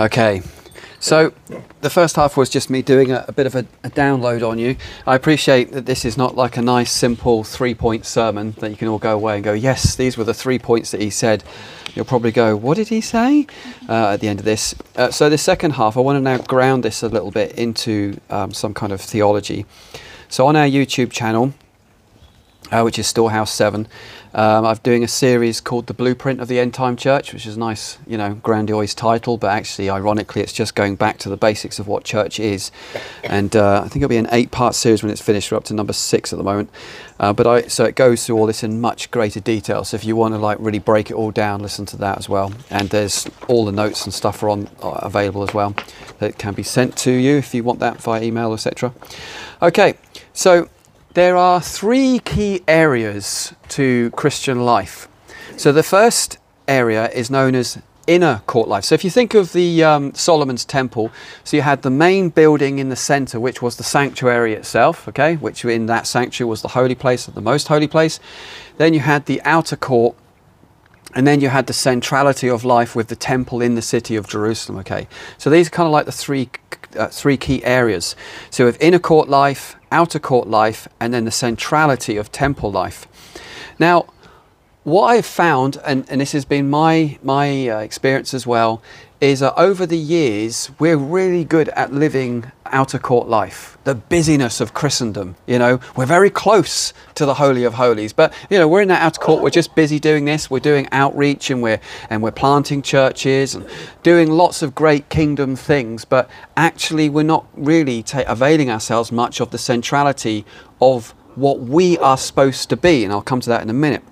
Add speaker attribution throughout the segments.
Speaker 1: Okay, so the first half was just me doing a, a bit of a, a download on you. I appreciate that this is not like a nice, simple three point sermon that you can all go away and go, yes, these were the three points that he said. You'll probably go, what did he say uh, at the end of this? Uh, so, the second half, I want to now ground this a little bit into um, some kind of theology. So, on our YouTube channel, uh, which is Storehouse 7. Um, I'm doing a series called The Blueprint of the End Time Church, which is a nice, you know, grandiose title, but actually, ironically, it's just going back to the basics of what church is. And uh, I think it'll be an eight part series when it's finished. We're up to number six at the moment. Uh, but I, so it goes through all this in much greater detail. So if you want to like really break it all down, listen to that as well. And there's all the notes and stuff are on uh, available as well that can be sent to you if you want that via email, etc. Okay, so there are three key areas to Christian life. So the first area is known as inner court life. So if you think of the um, Solomon's temple, so you had the main building in the center, which was the sanctuary itself, okay, which in that sanctuary was the holy place, the most holy place. Then you had the outer court, and then you had the centrality of life with the temple in the city of Jerusalem. Okay, so these are kind of like the three uh, three key areas. So have inner court life, outer court life, and then the centrality of temple life. Now, what I've found, and, and this has been my my uh, experience as well, is that over the years we're really good at living outer court life the busyness of christendom you know? We're very close to the holy of holies but you know we're in that outer court. We're just busy doing this. We're doing outreach and we're and we're planting churches and doing lots of great kingdom things but actually we're not really ta- availing ourselves much of the centrality of what we are supposed to be and i'll come to that in a minute.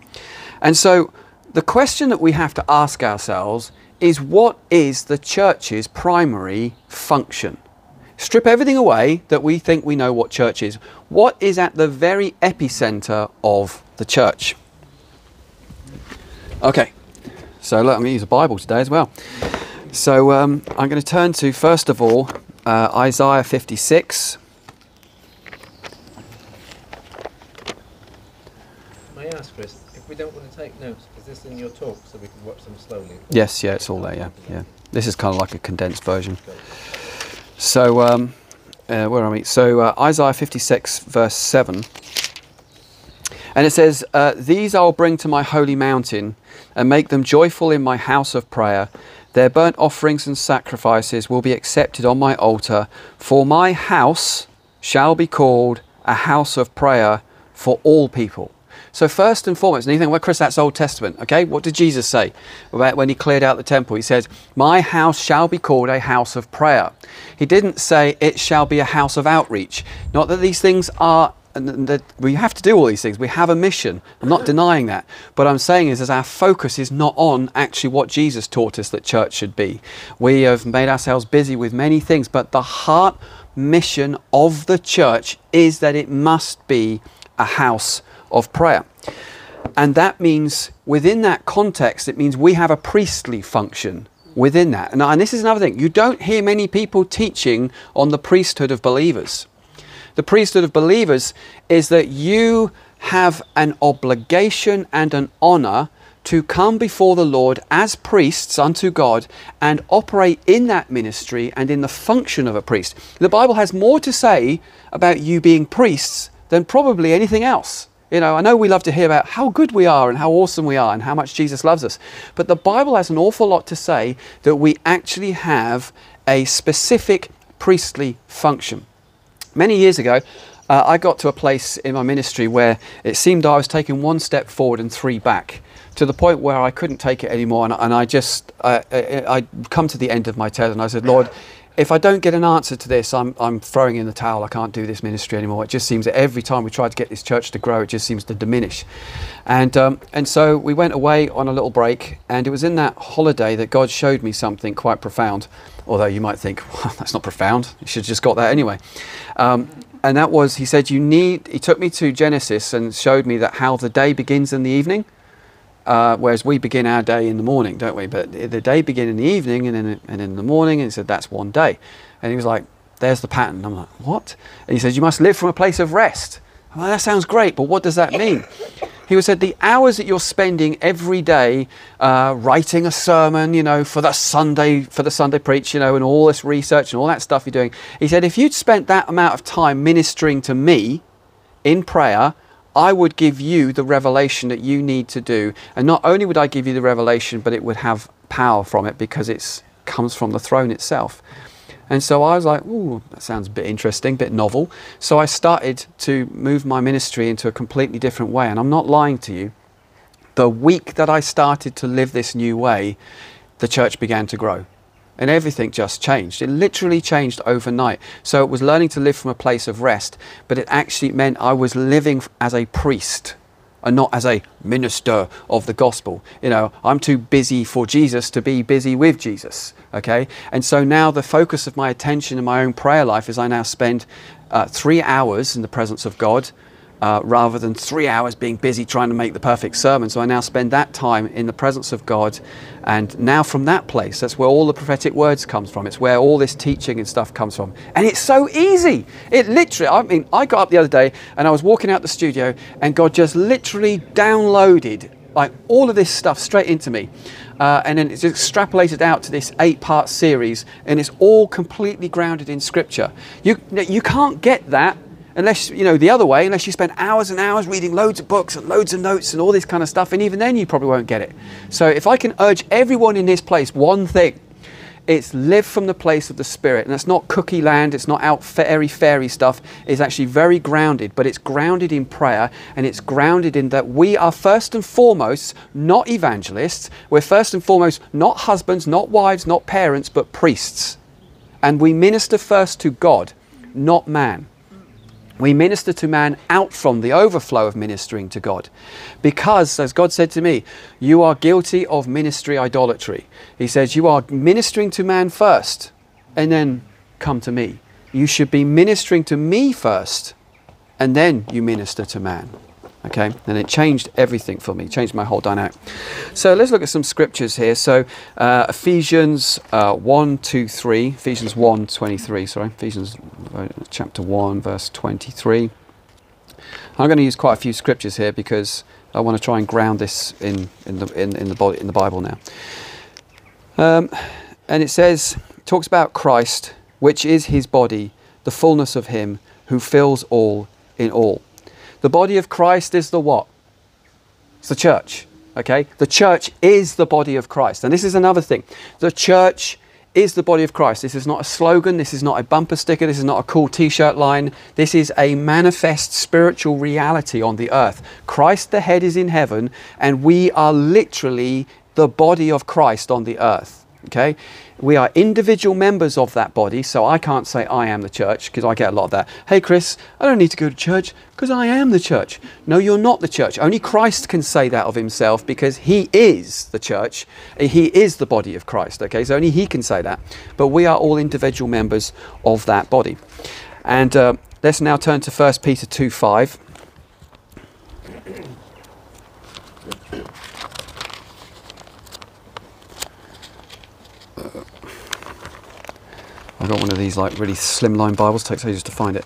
Speaker 1: And so the question that we have to ask ourselves is what is the church's primary function? Strip everything away that we think we know what church is. What is at the very epicenter of the church? Okay, so going to use a Bible today as well. So um, I'm going to turn to, first of all, uh, Isaiah 56.
Speaker 2: May I ask, Chris, if we don't want to take notes, this in your talk so we can watch them slowly?
Speaker 1: Yes, yeah, it's all there, yeah. yeah. This is kind of like a condensed version. So, um, uh, where are we? So, uh, Isaiah 56, verse 7. And it says, uh, These I will bring to my holy mountain and make them joyful in my house of prayer. Their burnt offerings and sacrifices will be accepted on my altar, for my house shall be called a house of prayer for all people. So first and foremost, and you think, well, Chris, that's Old Testament. Okay, what did Jesus say about when he cleared out the temple? He says, "My house shall be called a house of prayer." He didn't say it shall be a house of outreach. Not that these things are. And that we have to do all these things. We have a mission. I'm not denying that. But I'm saying is, as our focus is not on actually what Jesus taught us that church should be. We have made ourselves busy with many things, but the heart mission of the church is that it must be a house of prayer. And that means, within that context, it means we have a priestly function within that. And, and this is another thing you don't hear many people teaching on the priesthood of believers. The priesthood of believers is that you have an obligation and an honor to come before the Lord as priests unto God and operate in that ministry and in the function of a priest. The Bible has more to say about you being priests than probably anything else. You know, I know we love to hear about how good we are and how awesome we are and how much Jesus loves us, but the Bible has an awful lot to say that we actually have a specific priestly function. Many years ago, uh, I got to a place in my ministry where it seemed I was taking one step forward and three back to the point where I couldn't take it anymore. And, and I just, I, I, I'd come to the end of my tether and I said, Lord, if I don't get an answer to this, I'm, I'm throwing in the towel. I can't do this ministry anymore. It just seems that every time we try to get this church to grow, it just seems to diminish. And, um, and so we went away on a little break, and it was in that holiday that God showed me something quite profound. Although you might think, well, that's not profound. You should have just got that anyway. Um, and that was, he said, you need, he took me to Genesis and showed me that how the day begins in the evening. Uh, whereas we begin our day in the morning, don't we? But the day begin in the evening and then and in the morning, and he said that's one day. And he was like, "There's the pattern." I'm like, "What?" And he says, "You must live from a place of rest." Well, that sounds great, but what does that mean? He said the hours that you're spending every day uh, writing a sermon, you know, for the Sunday for the Sunday preach, you know, and all this research and all that stuff you're doing. He said if you'd spent that amount of time ministering to me in prayer, I would give you the revelation that you need to do. And not only would I give you the revelation, but it would have power from it because it comes from the throne itself. And so I was like, ooh, that sounds a bit interesting, a bit novel. So I started to move my ministry into a completely different way. And I'm not lying to you. The week that I started to live this new way, the church began to grow. And everything just changed. It literally changed overnight. So it was learning to live from a place of rest, but it actually meant I was living as a priest and not as a minister of the gospel. You know, I'm too busy for Jesus to be busy with Jesus. Okay? And so now the focus of my attention in my own prayer life is I now spend uh, three hours in the presence of God uh, rather than three hours being busy trying to make the perfect sermon. So I now spend that time in the presence of God. And now from that place, that's where all the prophetic words comes from. It's where all this teaching and stuff comes from. And it's so easy. It literally, I mean, I got up the other day and I was walking out the studio and God just literally downloaded like all of this stuff straight into me. Uh, and then it's extrapolated out to this eight part series and it's all completely grounded in scripture. You, you can't get that unless you know the other way unless you spend hours and hours reading loads of books and loads of notes and all this kind of stuff and even then you probably won't get it. So if i can urge everyone in this place one thing it's live from the place of the spirit. And it's not cookie land it's not out fairy fairy stuff. It's actually very grounded but it's grounded in prayer and it's grounded in that we are first and foremost not evangelists. We're first and foremost not husbands not wives not parents but priests. And we minister first to god not man we minister to man out from the overflow of ministering to God. Because, as God said to me, you are guilty of ministry idolatry. He says, You are ministering to man first, and then come to me. You should be ministering to me first, and then you minister to man. Okay, and it changed everything for me, changed my whole dynamic. So let's look at some scriptures here. So uh, Ephesians uh, 1, 2, 3, Ephesians 1, 23, sorry, Ephesians uh, chapter 1, verse 23. I'm going to use quite a few scriptures here because I want to try and ground this in, in, the, in, in, the, in the Bible now. Um, and it says, talks about Christ, which is his body, the fullness of him who fills all in all. The body of Christ is the what? It's the church. Okay? The church is the body of Christ. And this is another thing. The church is the body of Christ. This is not a slogan. This is not a bumper sticker. This is not a cool t shirt line. This is a manifest spiritual reality on the earth. Christ, the head, is in heaven, and we are literally the body of Christ on the earth. Okay? We are individual members of that body, so I can't say I am the church because I get a lot of that. Hey, Chris, I don't need to go to church because I am the church. No, you're not the church. Only Christ can say that of himself because he is the church. He is the body of Christ, okay? So only he can say that. But we are all individual members of that body. And uh, let's now turn to 1 Peter 2 5. I've got one of these like really slimline Bibles, takes ages to find it.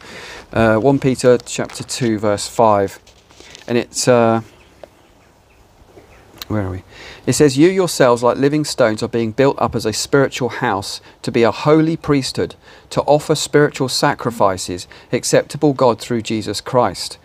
Speaker 1: Uh, 1 Peter chapter 2 verse 5. And it's, uh, where are we? It says, You yourselves, like living stones, are being built up as a spiritual house to be a holy priesthood, to offer spiritual sacrifices acceptable God through Jesus Christ.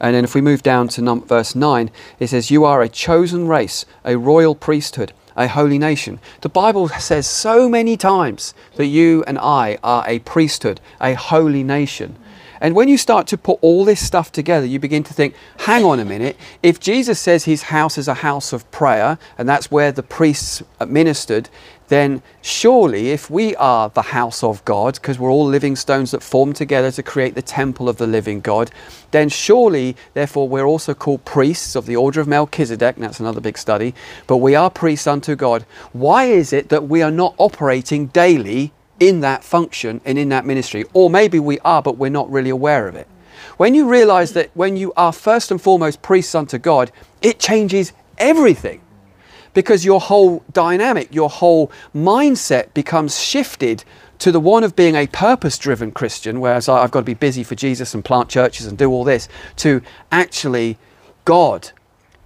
Speaker 1: And then if we move down to verse 9, it says, You are a chosen race, a royal priesthood a holy nation. The Bible says so many times that you and I are a priesthood, a holy nation. And when you start to put all this stuff together, you begin to think, hang on a minute, if Jesus says his house is a house of prayer, and that's where the priests ministered, then surely if we are the house of God, because we're all living stones that form together to create the temple of the living God, then surely, therefore, we're also called priests of the order of Melchizedek. That's another big study. But we are priests unto God. Why is it that we are not operating daily in that function and in that ministry? Or maybe we are, but we're not really aware of it. When you realize that when you are first and foremost priests unto God, it changes everything because your whole dynamic, your whole mindset becomes shifted to the one of being a purpose driven Christian, whereas I've got to be busy for Jesus and plant churches and do all this, to actually God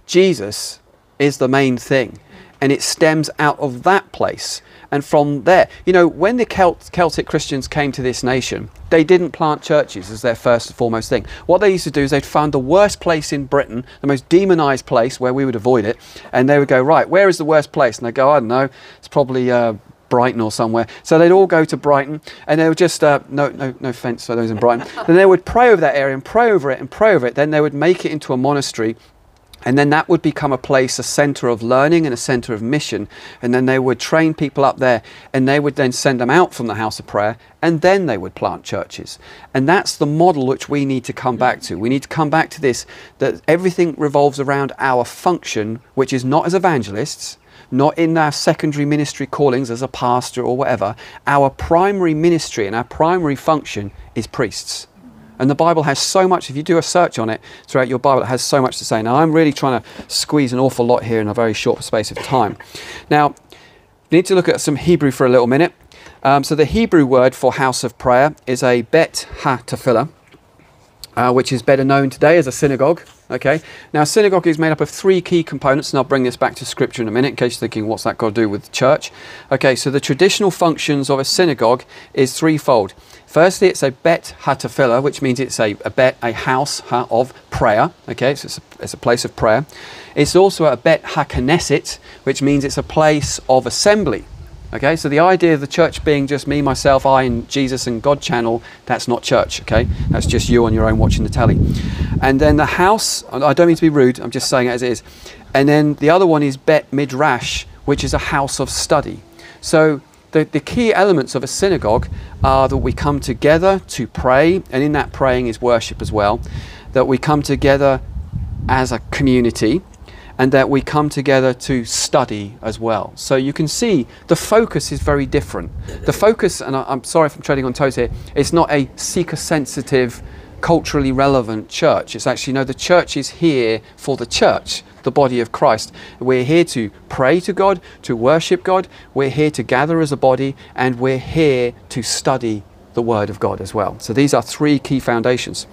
Speaker 1: Jesus is the main thing. And it stems out of that place. And from there, you know, when the Celt- Celtic Christians came to this nation, they didn't plant churches as their first and foremost thing. What they used to do is they'd find the worst place in Britain, the most demonized place where we would avoid it, and they would go, right, where is the worst place? And they'd go, I don't know, it's probably uh, Brighton or somewhere. So they'd all go to Brighton, and they would just, uh, no, no, no offense for those in Brighton, then they would pray over that area and pray over it and pray over it. Then they would make it into a monastery and then that would become a place, a center of learning and a center of mission. And then they would train people up there and they would then send them out from the house of prayer and then they would plant churches. And that's the model which we need to come back to. We need to come back to this that everything revolves around our function, which is not as evangelists, not in our secondary ministry callings as a pastor or whatever. Our primary ministry and our primary function is priests. And the Bible has so much, if you do a search on it throughout your Bible, it has so much to say. Now, I'm really trying to squeeze an awful lot here in a very short space of time. Now, we need to look at some Hebrew for a little minute. Um, so, the Hebrew word for house of prayer is a bet ha tefillah, uh, which is better known today as a synagogue. Okay. Now, synagogue is made up of three key components, and I'll bring this back to scripture in a minute in case you're thinking, what's that got to do with church? Okay. So, the traditional functions of a synagogue is threefold. Firstly, it's a bet hatafila, which means it's a, a bet, a house of prayer. Okay, so it's a, it's a place of prayer. It's also a bet haKnesset, which means it's a place of assembly. Okay, so the idea of the church being just me, myself, I, and Jesus and God channel, that's not church. Okay, that's just you on your own watching the telly. And then the house, I don't mean to be rude, I'm just saying it as it is. And then the other one is Bet Midrash, which is a house of study. So the, the key elements of a synagogue are that we come together to pray, and in that praying is worship as well, that we come together as a community, and that we come together to study as well. So you can see the focus is very different. The focus, and I, I'm sorry if I'm treading on toes here, it's not a seeker sensitive, culturally relevant church. It's actually, no, the church is here for the church the body of Christ. We're here to pray to God, to worship God. We're here to gather as a body, and we're here to study the Word of God as well. So these are three key foundations.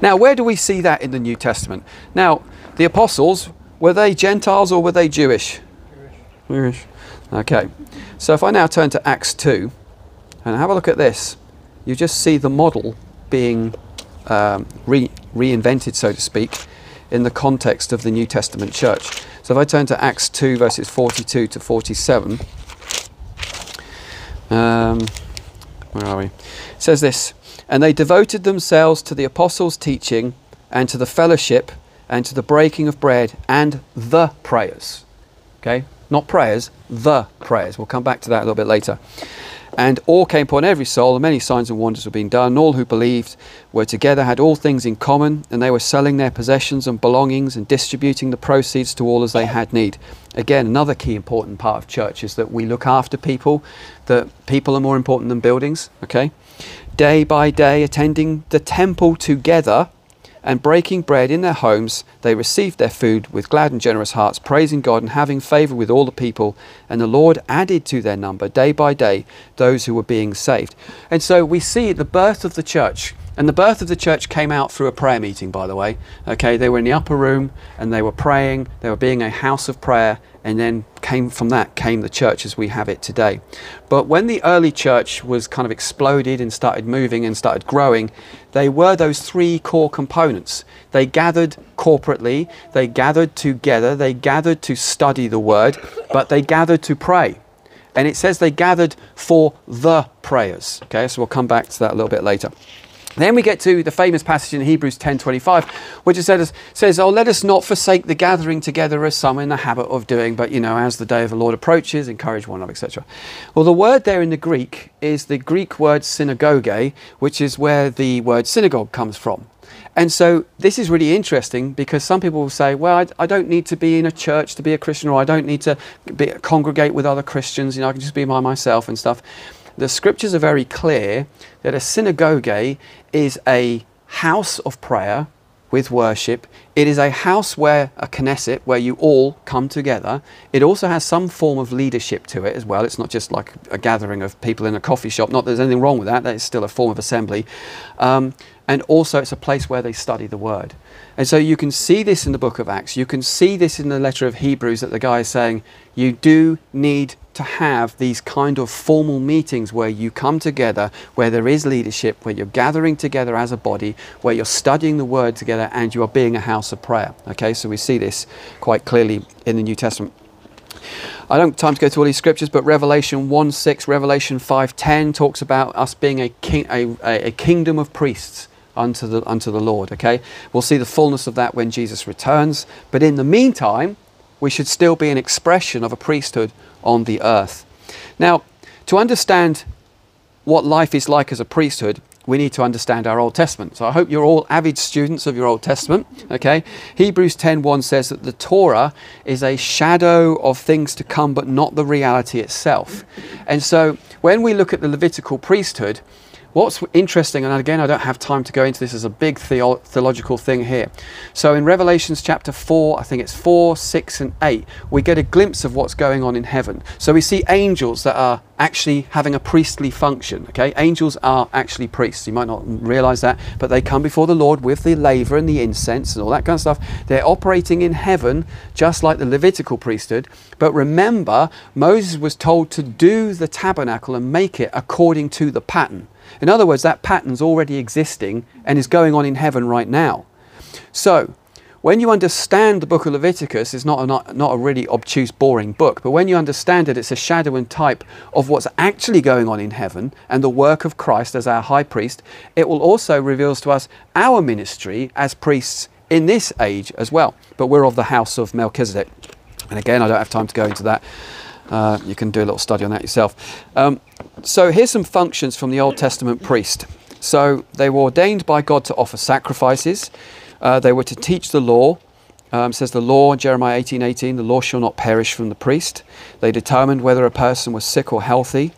Speaker 1: Now, where do we see that in the New Testament? Now, the apostles, were they Gentiles or were they Jewish? Jewish. Okay. So if I now turn to Acts 2 and have a look at this, you just see the model being um, re- reinvented, so to speak, in the context of the New Testament church. So if I turn to Acts 2, verses 42 to 47, um, where are we? It says this And they devoted themselves to the apostles' teaching and to the fellowship and to the breaking of bread and the prayers. Okay? Not prayers, the prayers. We'll come back to that a little bit later. And all came upon every soul, and many signs and wonders were being done. All who believed were together, had all things in common, and they were selling their possessions and belongings and distributing the proceeds to all as they had need. Again, another key important part of church is that we look after people, that people are more important than buildings, okay? Day by day, attending the temple together and breaking bread in their homes, they received their food with glad and generous hearts, praising God and having favor with all the people. And the Lord added to their number day by day those who were being saved. And so we see the birth of the church. And the birth of the church came out through a prayer meeting, by the way. Okay, they were in the upper room and they were praying, they were being a house of prayer, and then came from that came the church as we have it today. But when the early church was kind of exploded and started moving and started growing, they were those three core components. They gathered corporately, they gathered together, they gathered to study the word, but they gathered to pray. And it says they gathered for the prayers. Okay, so we'll come back to that a little bit later. Then we get to the famous passage in Hebrews 10:25, which says, says, "Oh, let us not forsake the gathering together as some in the habit of doing, but you know, as the day of the Lord approaches, encourage one another, etc." Well, the word there in the Greek is the Greek word synagoge, which is where the word synagogue comes from. And so this is really interesting because some people will say, well, I, I, don't need to be in a church to be a Christian, or I don't need to be, congregate with other Christians, you know, I can just be by myself and stuff the scriptures are very clear that a synagogue is a house of prayer with worship. It is a house where a Knesset, where you all come together. It also has some form of leadership to it as well. It's not just like a gathering of people in a coffee shop. Not that there's anything wrong with that. That is still a form of assembly. Um, and also it's a place where they study the word. And so you can see this in the book of Acts. You can see this in the letter of Hebrews that the guy is saying, you do need to have these kind of formal meetings where you come together, where there is leadership, where you're gathering together as a body, where you're studying the word together, and you are being a house of prayer. Okay, so we see this quite clearly in the New Testament. I don't have time to go through all these scriptures, but Revelation 1 6, Revelation 5 10 talks about us being a, king, a, a, kingdom of priests unto the, unto the Lord. Okay, we'll see the fullness of that when Jesus returns. But in the meantime, we should still be an expression of a priesthood on the earth. Now, to understand what life is like as a priesthood, we need to understand our Old Testament. So I hope you're all avid students of your Old Testament. Okay, Hebrews 10:1 says that the Torah is a shadow of things to come, but not the reality itself. And so when we look at the Levitical priesthood, What's interesting, and again, I don't have time to go into this as a big theo- theological thing here. So in Revelations chapter 4, I think it's 4, 6, and 8, we get a glimpse of what's going on in heaven. So we see angels that are actually having a priestly function. Okay, angels are actually priests. You might not realize that, but they come before the Lord with the laver and the incense and all that kind of stuff. They're operating in heaven just like the Levitical priesthood. But remember, Moses was told to do the tabernacle and make it according to the pattern. In other words, that pattern's already existing and is going on in heaven right now. So, when you understand the book of Leviticus, it's not a, not, not a really obtuse, boring book, but when you understand it, it's a shadow and type of what's actually going on in heaven and the work of Christ as our high priest, it will also reveals to us our ministry as priests in this age as well. But we're of the house of Melchizedek. And again, I don't have time to go into that. Uh, you can do a little study on that yourself. Um, so here's some functions from the Old Testament priest. So they were ordained by God to offer sacrifices. Uh, they were to teach the law. Um, says the law, Jeremiah 18 18, the law shall not perish from the priest. They determined whether a person was sick or healthy.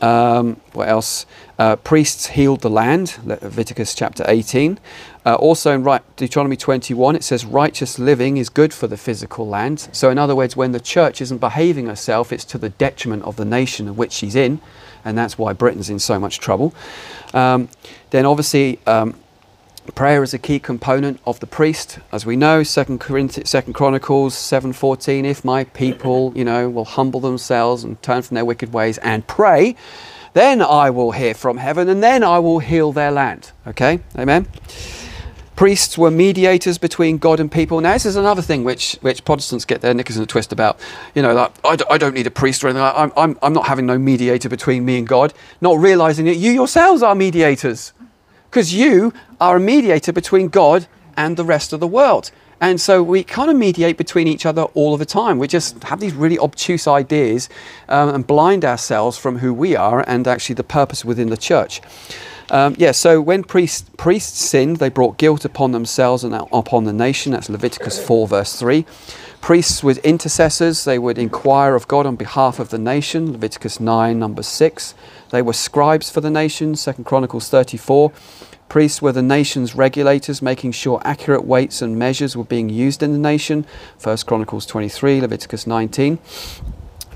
Speaker 1: Um, what else? Uh, priests healed the land, Leviticus chapter 18. Uh, also in right, Deuteronomy 21, it says righteous living is good for the physical land. So, in other words, when the church isn't behaving herself, it's to the detriment of the nation of which she's in, and that's why Britain's in so much trouble. Um, then, obviously, um, prayer is a key component of the priest, as we know. Second, Second Chronicles 7:14. If my people, you know, will humble themselves and turn from their wicked ways and pray then I will hear from heaven and then I will heal their land. Okay, amen. Priests were mediators between God and people. Now, this is another thing which, which Protestants get their knickers in a twist about. You know, like, I d- I don't need a priest or anything. I'm, I'm, I'm not having no mediator between me and God, not realizing that you yourselves are mediators. Because you are a mediator between God and the rest of the world. And so we kind of mediate between each other all of the time. We just have these really obtuse ideas um, and blind ourselves from who we are and actually the purpose within the church. Um, yeah, so when priests, priests sinned, they brought guilt upon themselves and upon the nation. That's Leviticus 4, verse 3. Priests with intercessors, they would inquire of God on behalf of the nation. Leviticus 9, number 6. They were scribes for the nation. 2 Chronicles 34. Priests were the nation's regulators, making sure accurate weights and measures were being used in the nation. 1 Chronicles 23, Leviticus 19.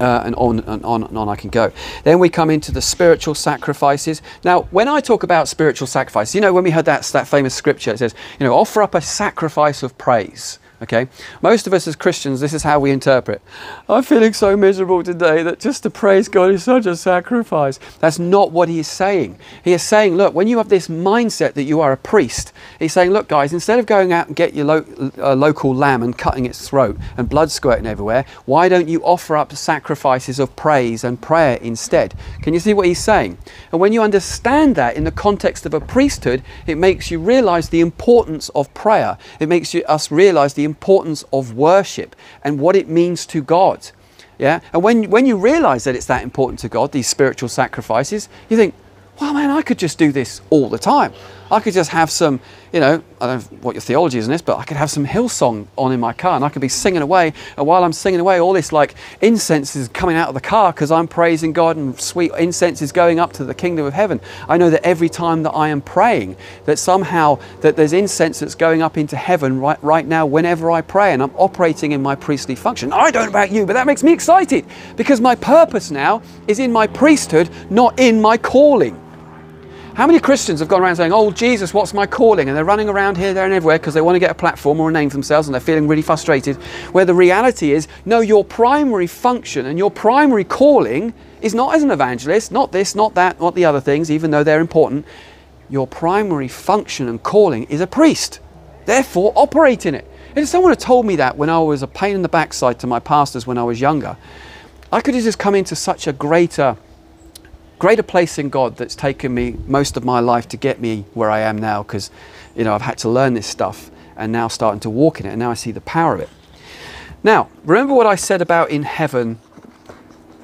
Speaker 1: Uh, and on and on and on I can go. Then we come into the spiritual sacrifices. Now, when I talk about spiritual sacrifice, you know, when we heard that, that famous scripture, it says, you know, offer up a sacrifice of praise. Okay? Most of us as Christians, this is how we interpret. I'm feeling so miserable today that just to praise God is such a sacrifice. That's not what he is saying. He is saying, look, when you have this mindset that you are a priest, he's saying, look, guys, instead of going out and get your lo- uh, local lamb and cutting its throat and blood squirting everywhere, why don't you offer up sacrifices of praise and prayer instead? Can you see what he's saying? And when you understand that in the context of a priesthood, it makes you realize the importance of prayer. It makes you, us realize the importance of worship and what it means to God. Yeah? And when, when you realize that it's that important to God, these spiritual sacrifices, you think, well, man, I could just do this all the time. I could just have some, you know, I don't know what your theology is in this, but I could have some Hillsong on in my car and I could be singing away. And while I'm singing away, all this like incense is coming out of the car because I'm praising God and sweet incense is going up to the kingdom of heaven. I know that every time that I am praying, that somehow that there's incense that's going up into heaven right, right now whenever I pray and I'm operating in my priestly function. I don't know about you, but that makes me excited because my purpose now is in my priesthood, not in my calling. How many Christians have gone around saying, Oh, Jesus, what's my calling? And they're running around here, there, and everywhere because they want to get a platform or a name for themselves and they're feeling really frustrated. Where the reality is, no, your primary function and your primary calling is not as an evangelist, not this, not that, not the other things, even though they're important. Your primary function and calling is a priest. Therefore, operate in it. And if someone had told me that when I was a pain in the backside to my pastors when I was younger, I could have just come into such a greater, greater place in God that's taken me most of my life to get me where I am now because, you know, I've had to learn this stuff and now starting to walk in it and now I see the power of it. Now, remember what I said about in heaven,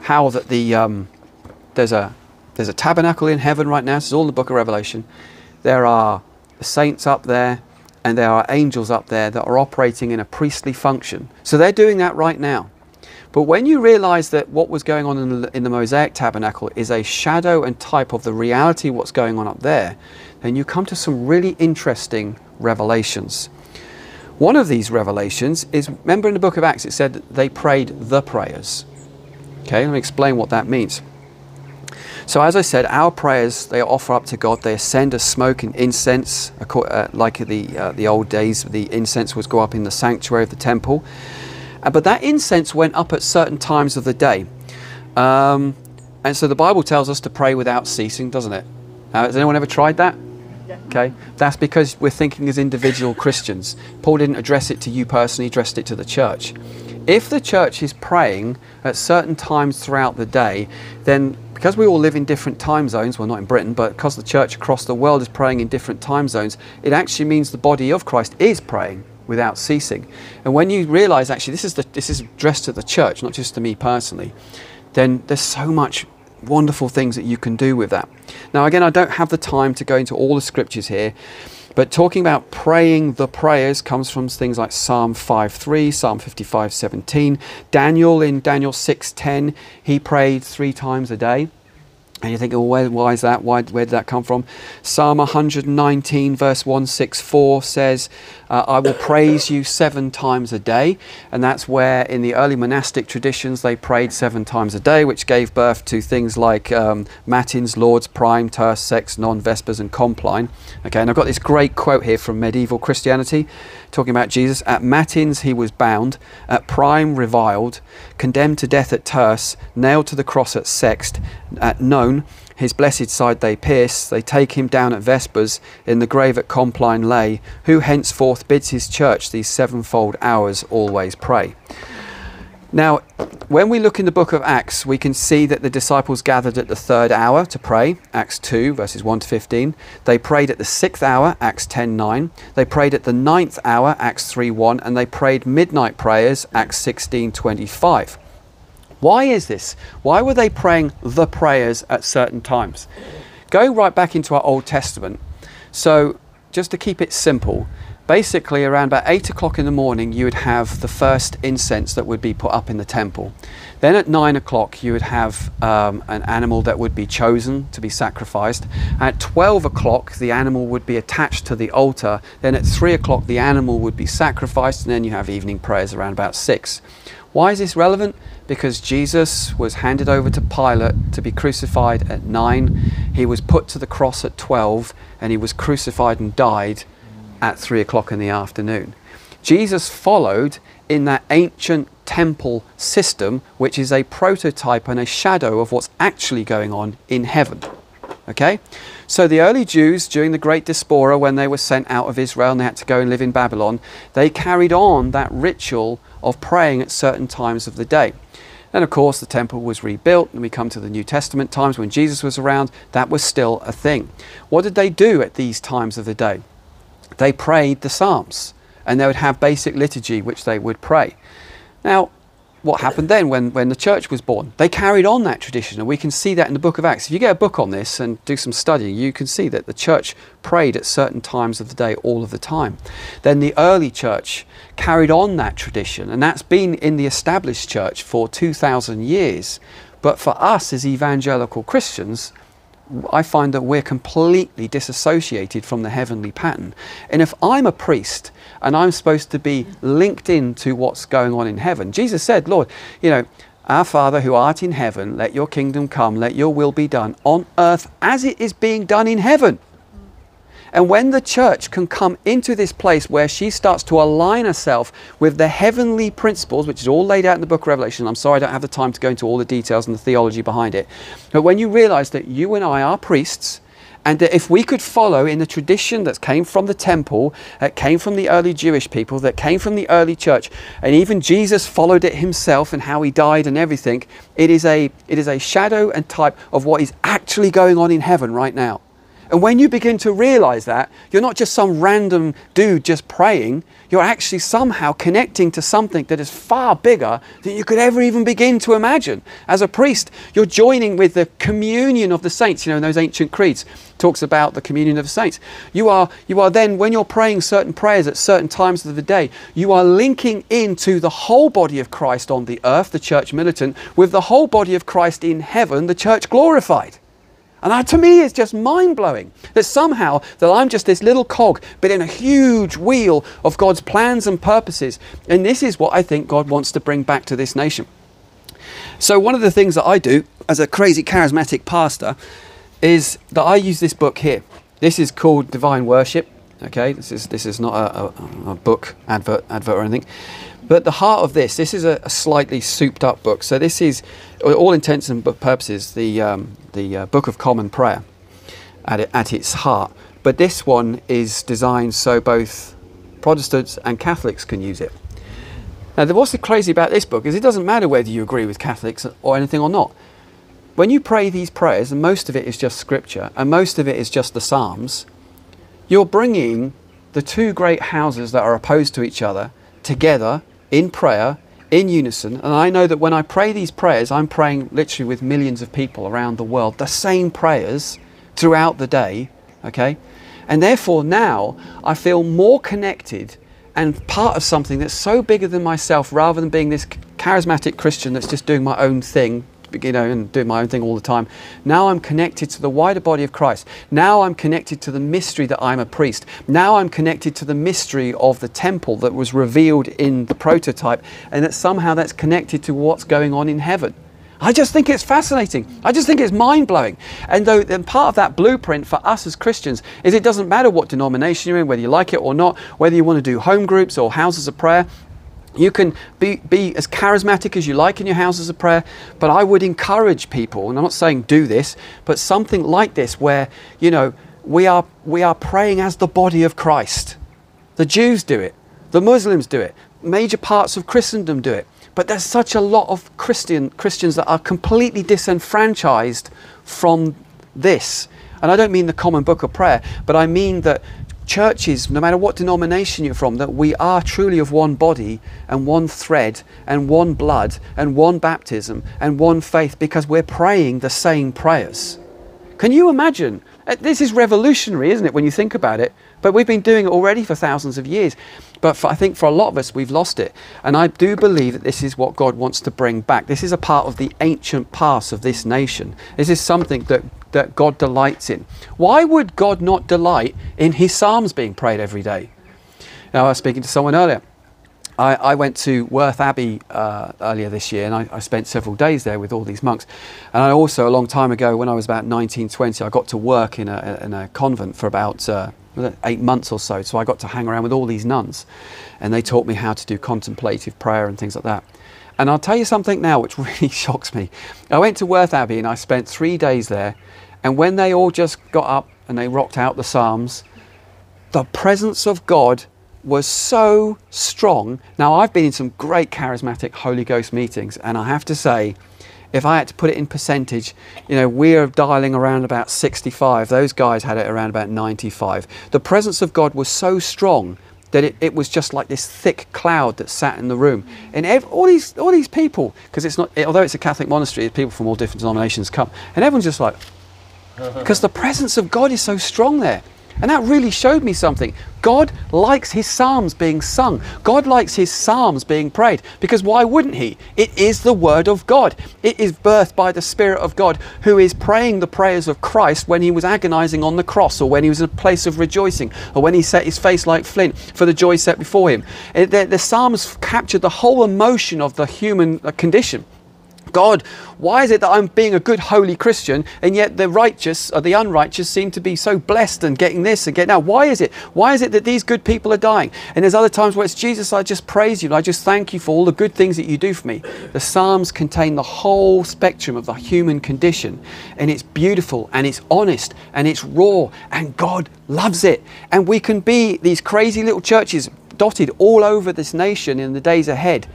Speaker 1: how that the um, there's a there's a tabernacle in heaven right now. This is all in the book of Revelation. There are saints up there, and there are angels up there that are operating in a priestly function. So they're doing that right now. But when you realize that what was going on in the, in the, Mosaic tabernacle is a shadow and type of the reality what's going on up there, then you come to some really interesting revelations. One of these revelations is remember in the book of Acts it said that they prayed the prayers. Okay, let me explain what that means. So, as I said, our prayers they offer up to God. They ascend as smoke and incense, uh, like the uh, the old days. The incense would go up in the sanctuary of the temple, but that incense went up at certain times of the day. Um, and so the Bible tells us to pray without ceasing, doesn't it? Now, has anyone ever tried that? Okay, that's because we're thinking as individual Christians. Paul didn't address it to you personally; he addressed it to the church. If the church is praying at certain times throughout the day, then because we all live in different time zones, well, not in Britain, but because the church across the world is praying in different time zones, it actually means the body of Christ is praying without ceasing. And when you realize actually this is the, this is addressed to the church, not just to me personally, then there's so much wonderful things that you can do with that. Now, again, I don't have the time to go into all the scriptures here. But talking about praying the prayers comes from things like Psalm 5:3, Psalm 55:17. Daniel in Daniel 6:10, he prayed three times a day. And you think, well, where, why is that? Why, where did that come from? Psalm 119, verse 164 says, uh, I will praise you seven times a day. And that's where, in the early monastic traditions, they prayed seven times a day, which gave birth to things like um, Matins, Lauds, Prime, Terce, Sext, Non, Vespers, and Compline. Okay, and I've got this great quote here from medieval Christianity talking about Jesus. At Matins, he was bound, at Prime, reviled, condemned to death at Terce, nailed to the cross at Sext, at Non, his blessed side they pierce, they take him down at Vespers, in the grave at Compline lay, who henceforth bids his church these sevenfold hours always pray. Now, when we look in the book of Acts, we can see that the disciples gathered at the third hour to pray, Acts 2, verses 1 to 15. They prayed at the sixth hour, Acts 10 9. They prayed at the ninth hour, Acts 3 1. And they prayed midnight prayers, Acts 16 25. Why is this? Why were they praying the prayers at certain times? Going right back into our Old Testament, so just to keep it simple, basically around about 8 o'clock in the morning you would have the first incense that would be put up in the temple. Then at 9 o'clock you would have um, an animal that would be chosen to be sacrificed. At 12 o'clock the animal would be attached to the altar. Then at 3 o'clock the animal would be sacrificed and then you have evening prayers around about 6 why is this relevant? Because Jesus was handed over to Pilate to be crucified at 9 he was put to the cross at 12 and he was crucified and died at three o'clock in the afternoon. Jesus followed in that ancient temple system, which is a prototype and a shadow of what's actually going on in heaven. Okay? So the early Jews, during the Great Diaspora, when they were sent out of Israel and they had to go and live in Babylon, they carried on that ritual of praying at certain times of the day. And of course, the temple was rebuilt, and we come to the New Testament times when Jesus was around, that was still a thing. What did they do at these times of the day? They prayed the Psalms and they would have basic liturgy which they would pray. Now, what happened then when, when the church was born? They carried on that tradition, and we can see that in the book of Acts. If you get a book on this and do some studying, you can see that the church prayed at certain times of the day all of the time. Then the early church carried on that tradition, and that's been in the established church for 2,000 years. But for us as evangelical Christians, I find that we're completely disassociated from the heavenly pattern. And if I'm a priest and I'm supposed to be linked into what's going on in heaven, Jesus said, Lord, you know, Our Father who art in heaven, let your kingdom come, let your will be done on earth as it is being done in heaven. And when the church can come into this place where she starts to align herself with the heavenly principles, which is all laid out in the book of Revelation, I'm sorry I don't have the time to go into all the details and the theology behind it. But when you realize that you and I are priests, and that if we could follow in the tradition that came from the temple, that came from the early Jewish people, that came from the early church, and even Jesus followed it himself and how he died and everything, it is a, it is a shadow and type of what is actually going on in heaven right now. And when you begin to realize that, you're not just some random dude just praying, you're actually somehow connecting to something that is far bigger than you could ever even begin to imagine. As a priest, you're joining with the communion of the saints, you know, in those ancient creeds talks about the communion of the saints. You are you are then when you're praying certain prayers at certain times of the day, you are linking into the whole body of Christ on the earth, the church militant, with the whole body of Christ in heaven, the church glorified. And that to me is just mind blowing that somehow that I'm just this little cog, but in a huge wheel of God's plans and purposes. And this is what I think God wants to bring back to this nation. So one of the things that I do as a crazy charismatic pastor is that I use this book here. This is called Divine Worship. Okay, this is this is not a, a, a book advert advert or anything. But the heart of this, this is a, a slightly souped up book. So this is, all intents and purposes, the um, the uh, Book of Common Prayer at, it, at its heart. But this one is designed so both Protestants and Catholics can use it. Now, what's the crazy about this book is it doesn't matter whether you agree with Catholics or anything or not. When you pray these prayers, and most of it is just scripture, and most of it is just the Psalms, you're bringing the two great houses that are opposed to each other together in prayer in unison. And I know that when I pray these prayers, I'm praying literally with millions of people around the world, the same prayers throughout the day, okay? And therefore now I feel more connected and part of something that's so bigger than myself rather than being this charismatic Christian that's just doing my own thing you know, and doing my own thing all the time. Now I'm connected to the wider body of Christ. Now I'm connected to the mystery that I'm a priest. Now I'm connected to the mystery of the temple that was revealed in the prototype, and that somehow that's connected to what's going on in heaven. I just think it's fascinating. I just think it's mind blowing. And though and part of that blueprint for us as Christians is it doesn't matter what denomination you're in, whether you like it or not, whether you want to do home groups or houses of prayer, you can be, be as charismatic as you like in your houses of prayer, but I would encourage people, and I'm not saying do this, but something like this where, you know, we are, we are praying as the body of Christ. The Jews do it, the Muslims do it, major parts of Christendom do it. But there's such a lot of Christian, Christians that are completely disenfranchised from this. And I don't mean the common book of prayer, but I mean that churches, no matter what denomination you're from, that we are truly of one body and one thread and one blood and one baptism and one faith because we're praying the same prayers. Can you imagine? Uh, this is revolutionary, isn't it, when you think about it? But we've been doing it already for thousands of years. But for, I think for a lot of us, we've lost it. And I do believe that this is what God wants to bring back. This is a part of the ancient past of this nation. This is something that that God delights in. Why would God not delight in his psalms being prayed every day? Now, I was speaking to someone earlier. I, I went to Worth Abbey uh, earlier this year and I, I, spent several days there with all these monks. And I also, a long time ago, when I was about 19, 20, I got to work in a, in a convent for about uh, eight months or so. So I got to hang around with all these nuns and they taught me how to do contemplative prayer and things like that. And I'll tell you something now which really shocks me. I went to Worth Abbey and I spent three days there and when they all just got up and they rocked out the Psalms, the presence of God was so strong. Now, I've been in some great charismatic Holy Ghost meetings, and I have to say, if I had to put it in percentage, you know, we're dialing around about 65. Those guys had it around about 95. The presence of God was so strong that it, it was just like this thick cloud that sat in the room. And all these all these people, because it's not, although it's a Catholic monastery, people from all different denominations come, and everyone's just like, because the presence of God is so strong there. And that really showed me something. God likes his psalms being sung. God likes his psalms being prayed. Because why wouldn't he? It is the word of God. It is birthed by the Spirit of God who is praying the prayers of Christ when he was agonizing on the cross or when he was in a place of rejoicing or when he set his face like flint for the joy set before him. The, the psalms captured the whole emotion of the human condition. God, why is it that I'm being a good, holy Christian and yet the righteous or the unrighteous seem to be so blessed and getting this and getting that? Why is it? Why is it that these good people are dying? And there's other times where it's Jesus, I just praise you and I just thank you for all the good things that you do for me. The Psalms contain the whole spectrum of the human condition and it's beautiful and it's honest and it's raw and God loves it. And we can be these crazy little churches dotted all over this nation in the days ahead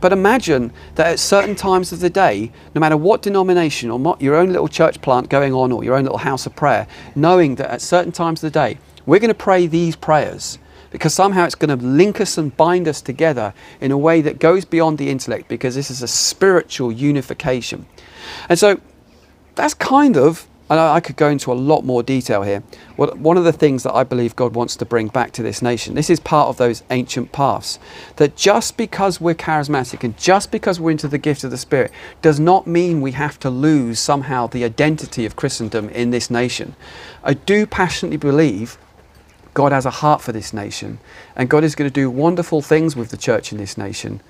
Speaker 1: but imagine that at certain times of the day, no matter what denomination or your own little church plant going on or your own little house of prayer, knowing that at certain times of the day, we're going to pray these prayers because somehow it's going to link us and bind us together in a way that goes beyond the intellect because this is a spiritual unification. And so that's kind of and I could go into a lot more detail here. One of the things that I believe God wants to bring back to this nation, this is part of those ancient paths, that just because we're charismatic and just because we're into the gift of the Spirit does not mean we have to lose somehow the identity of Christendom in this nation. I do passionately believe God has a heart for this nation and God is going to do wonderful things with the church in this nation.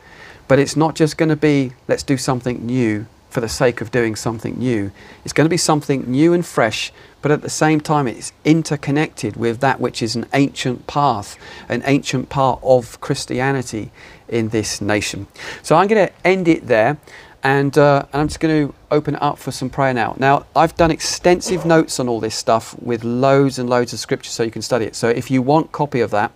Speaker 1: But it's not just going to be, let's do something new for the sake of doing something new. It's going to be something new and fresh, but at the same time, it's interconnected with that which is an ancient path, an ancient part of Christianity in this nation. So I'm going to end it there. And, uh, and, I'm just going to open it up for some prayer now. Now, I've done extensive notes on all this stuff with loads and loads of scripture so you can study it. So if you want copy of that,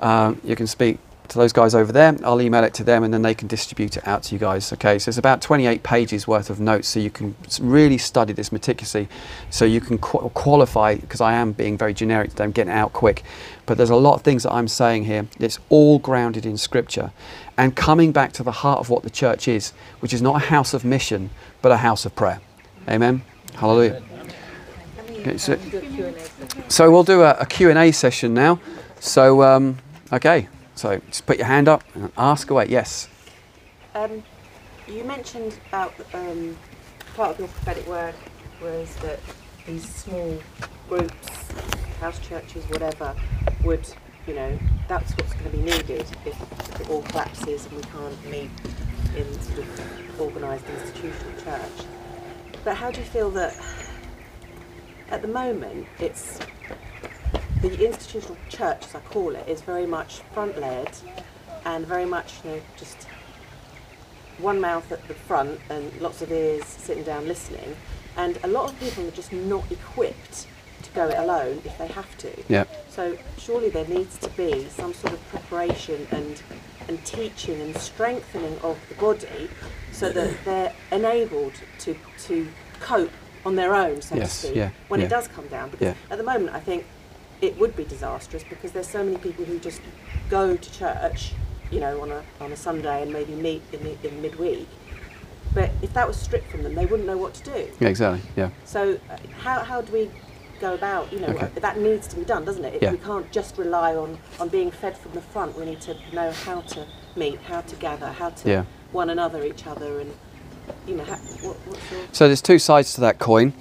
Speaker 1: uh, you can speak to those guys over there. I'll email it to them and then they can distribute it out to you guys. Okay, so it's about 28 pages worth of notes, so you can really study this meticulously, so you can qu- qualify. Because I am being very generic today, I'm getting out quick, but there's a lot of things that I'm saying here. It's all grounded in Scripture, and coming back to the heart of what the church is, which is not a house of mission, but a house of prayer. Amen. Hallelujah. Okay, so, so, we'll do a, a Q&A session now. So, um, okay. So just put your hand up and ask away. Yes.
Speaker 3: Um, you mentioned about um, part of your prophetic work was that these small groups, house churches, whatever, would, you know, that's what's going to be needed if it all collapses and we can't meet in sort of organised institutional church. But how do you feel that at the moment it's the institutional church, as I call it, is very much front led and very much, you know, just one mouth at the front and lots of ears sitting down listening. And a lot of people are just not equipped to go it alone if they have to.
Speaker 1: Yeah.
Speaker 3: So surely there needs to be some sort of preparation and and teaching and strengthening of the body so that they're enabled to to cope on their own, so
Speaker 1: yes,
Speaker 3: to speak,
Speaker 1: yeah,
Speaker 3: when
Speaker 1: yeah.
Speaker 3: it does come down. Because
Speaker 1: Yeah.
Speaker 3: at the moment I think it would be disastrous because there's so many people who just go to church, you know, on a on a Sunday and maybe meet in the, in midweek. But if that was stripped from them, they wouldn't know what to do.
Speaker 1: Yeah, exactly. Yeah.
Speaker 3: So uh, how how do we go about? You know,
Speaker 1: Okay.
Speaker 3: that needs to be done, doesn't it?
Speaker 1: Yeah.
Speaker 3: We can't just rely on on being fed from the front. We need to know how to meet, how to gather, how to
Speaker 1: Yeah.
Speaker 3: one another, each other, and you know, how, what, what's your
Speaker 1: So there's two sides to that coin.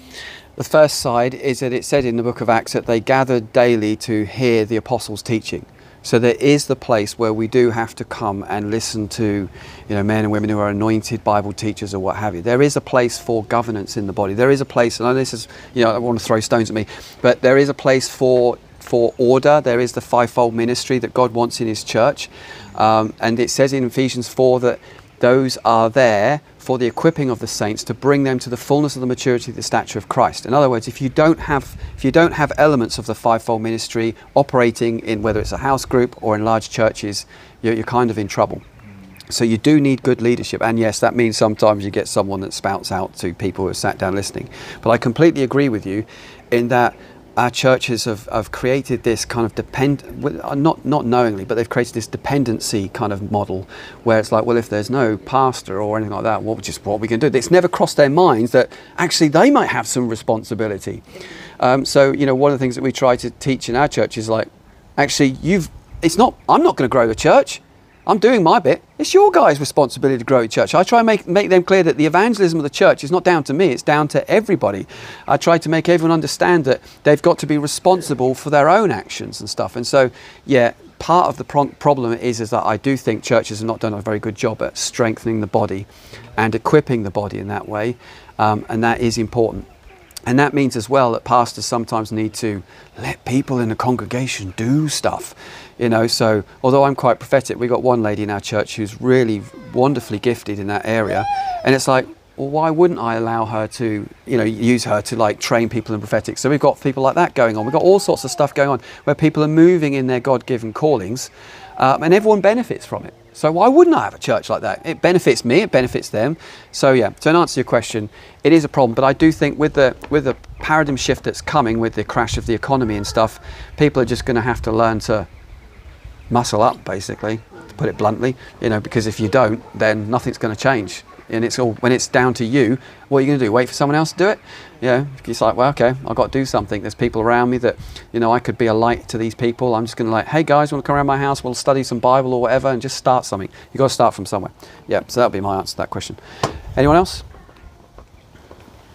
Speaker 1: The first side is that it said in the book of Acts that they gathered daily to hear the apostles' teaching. So there is the place where we do have to come and listen to, you know, men and women who are anointed Bible teachers or what have you. There is a place for governance in the body. There is a place, and I this is, you know, I want to throw stones at me, but there is a place for for order. There is the fivefold ministry that God wants in His church, um, and it says in Ephesians four that those are there for the equipping of the saints to bring them to the fullness of the maturity of the stature of Christ. In other words, if you don't have if you don't have elements of the fivefold ministry operating in whether it's a house group or in large churches, you're, you're kind of in trouble. So you do need good leadership, and yes, that means sometimes you get someone that spouts out to people who are sat down listening. But I completely agree with you in that our churches have, have created this kind of depend, uh, not not knowingly, but they've created this dependency kind of model where it's like, well, if there's no pastor or anything like that, what just what we can do? It's never crossed their minds that actually they might have some responsibility. Um, so you know, one of the things that we try to teach in our church is like, actually, you've it's not. I'm not going to grow the church. I'm doing my bit. It's your guys' responsibility to grow the church. I try and make, make them clear that the evangelism of the church is not down to me, it's down to everybody. I try to make everyone understand that they've got to be responsible for their own actions and stuff. And so, yeah, part of the pro- problem is is that I do think churches have not done a very good job at strengthening the body and equipping the body in that way, um, and that is important. And that means as well that pastors sometimes need to let people in the congregation do stuff. You know, so although I'm quite prophetic, we've got one lady in our church who's really wonderfully gifted in that area. And it's like, well, why wouldn't I allow her to, you know, use her to like train people in prophetic? So we've got people like that going on. We've got all sorts of stuff going on where people are moving in their God given callings um, and everyone benefits from it. So why wouldn't I have a church like that? It benefits me, it benefits them. So yeah, in answer to your question, it is a problem, but I do think with the with the paradigm shift that's coming with the crash of the economy and stuff, people are just going to have to learn to muscle up basically, to put it bluntly, you know, because if you don't, then nothing's going to change. And it's all when it's down to you, what are you going to do? Wait for someone else to do it? Yeah, it's like, well, okay, I've got to do something. There's people around me that, you know, I could be a light to these people. I'm just going to like, hey guys, want to come around my house? We'll study some Bible or whatever, and just start something. You've got to start from somewhere. Yeah, so that'll be my answer to that question. Anyone else?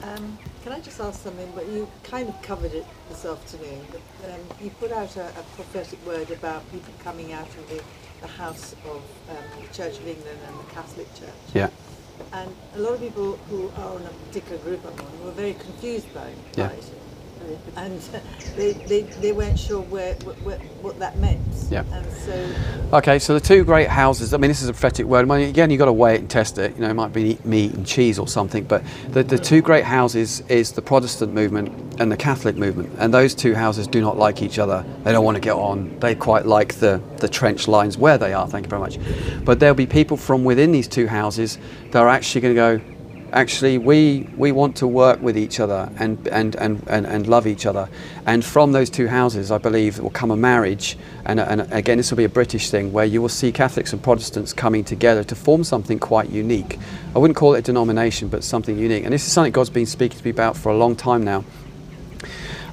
Speaker 4: Um, can I just ask something? But you kind of covered it this afternoon. But, um, you put out a, a prophetic word about people coming out of the, the house of um, the Church of England and the Catholic Church.
Speaker 1: Yeah.
Speaker 4: And a lot of people who are in a particular group I'm on were very confused by,
Speaker 1: Yeah.
Speaker 4: by it. And uh, they, they, they weren't sure where, where, what that meant.
Speaker 1: Yeah.
Speaker 4: And so,
Speaker 1: Okay, so the two great houses. I mean, this is a prophetic word. I mean, again, you've got to weigh it and test it. You know, it might be meat and cheese or something. But the, the two great houses is the Protestant movement and the Catholic movement. And those two houses do not like each other. They don't want to get on. They quite like the, the trench lines where they are. Thank you very much. But there'll be people from within these two houses that are actually going to go, actually we we want to work with each other and and, and, and and love each other. And from those two houses I believe will come a marriage. And, and again this will be a British thing where you will see Catholics and Protestants coming together to form something quite unique. I wouldn't call it a denomination but something unique. And this is something God's been speaking to me about for a long time now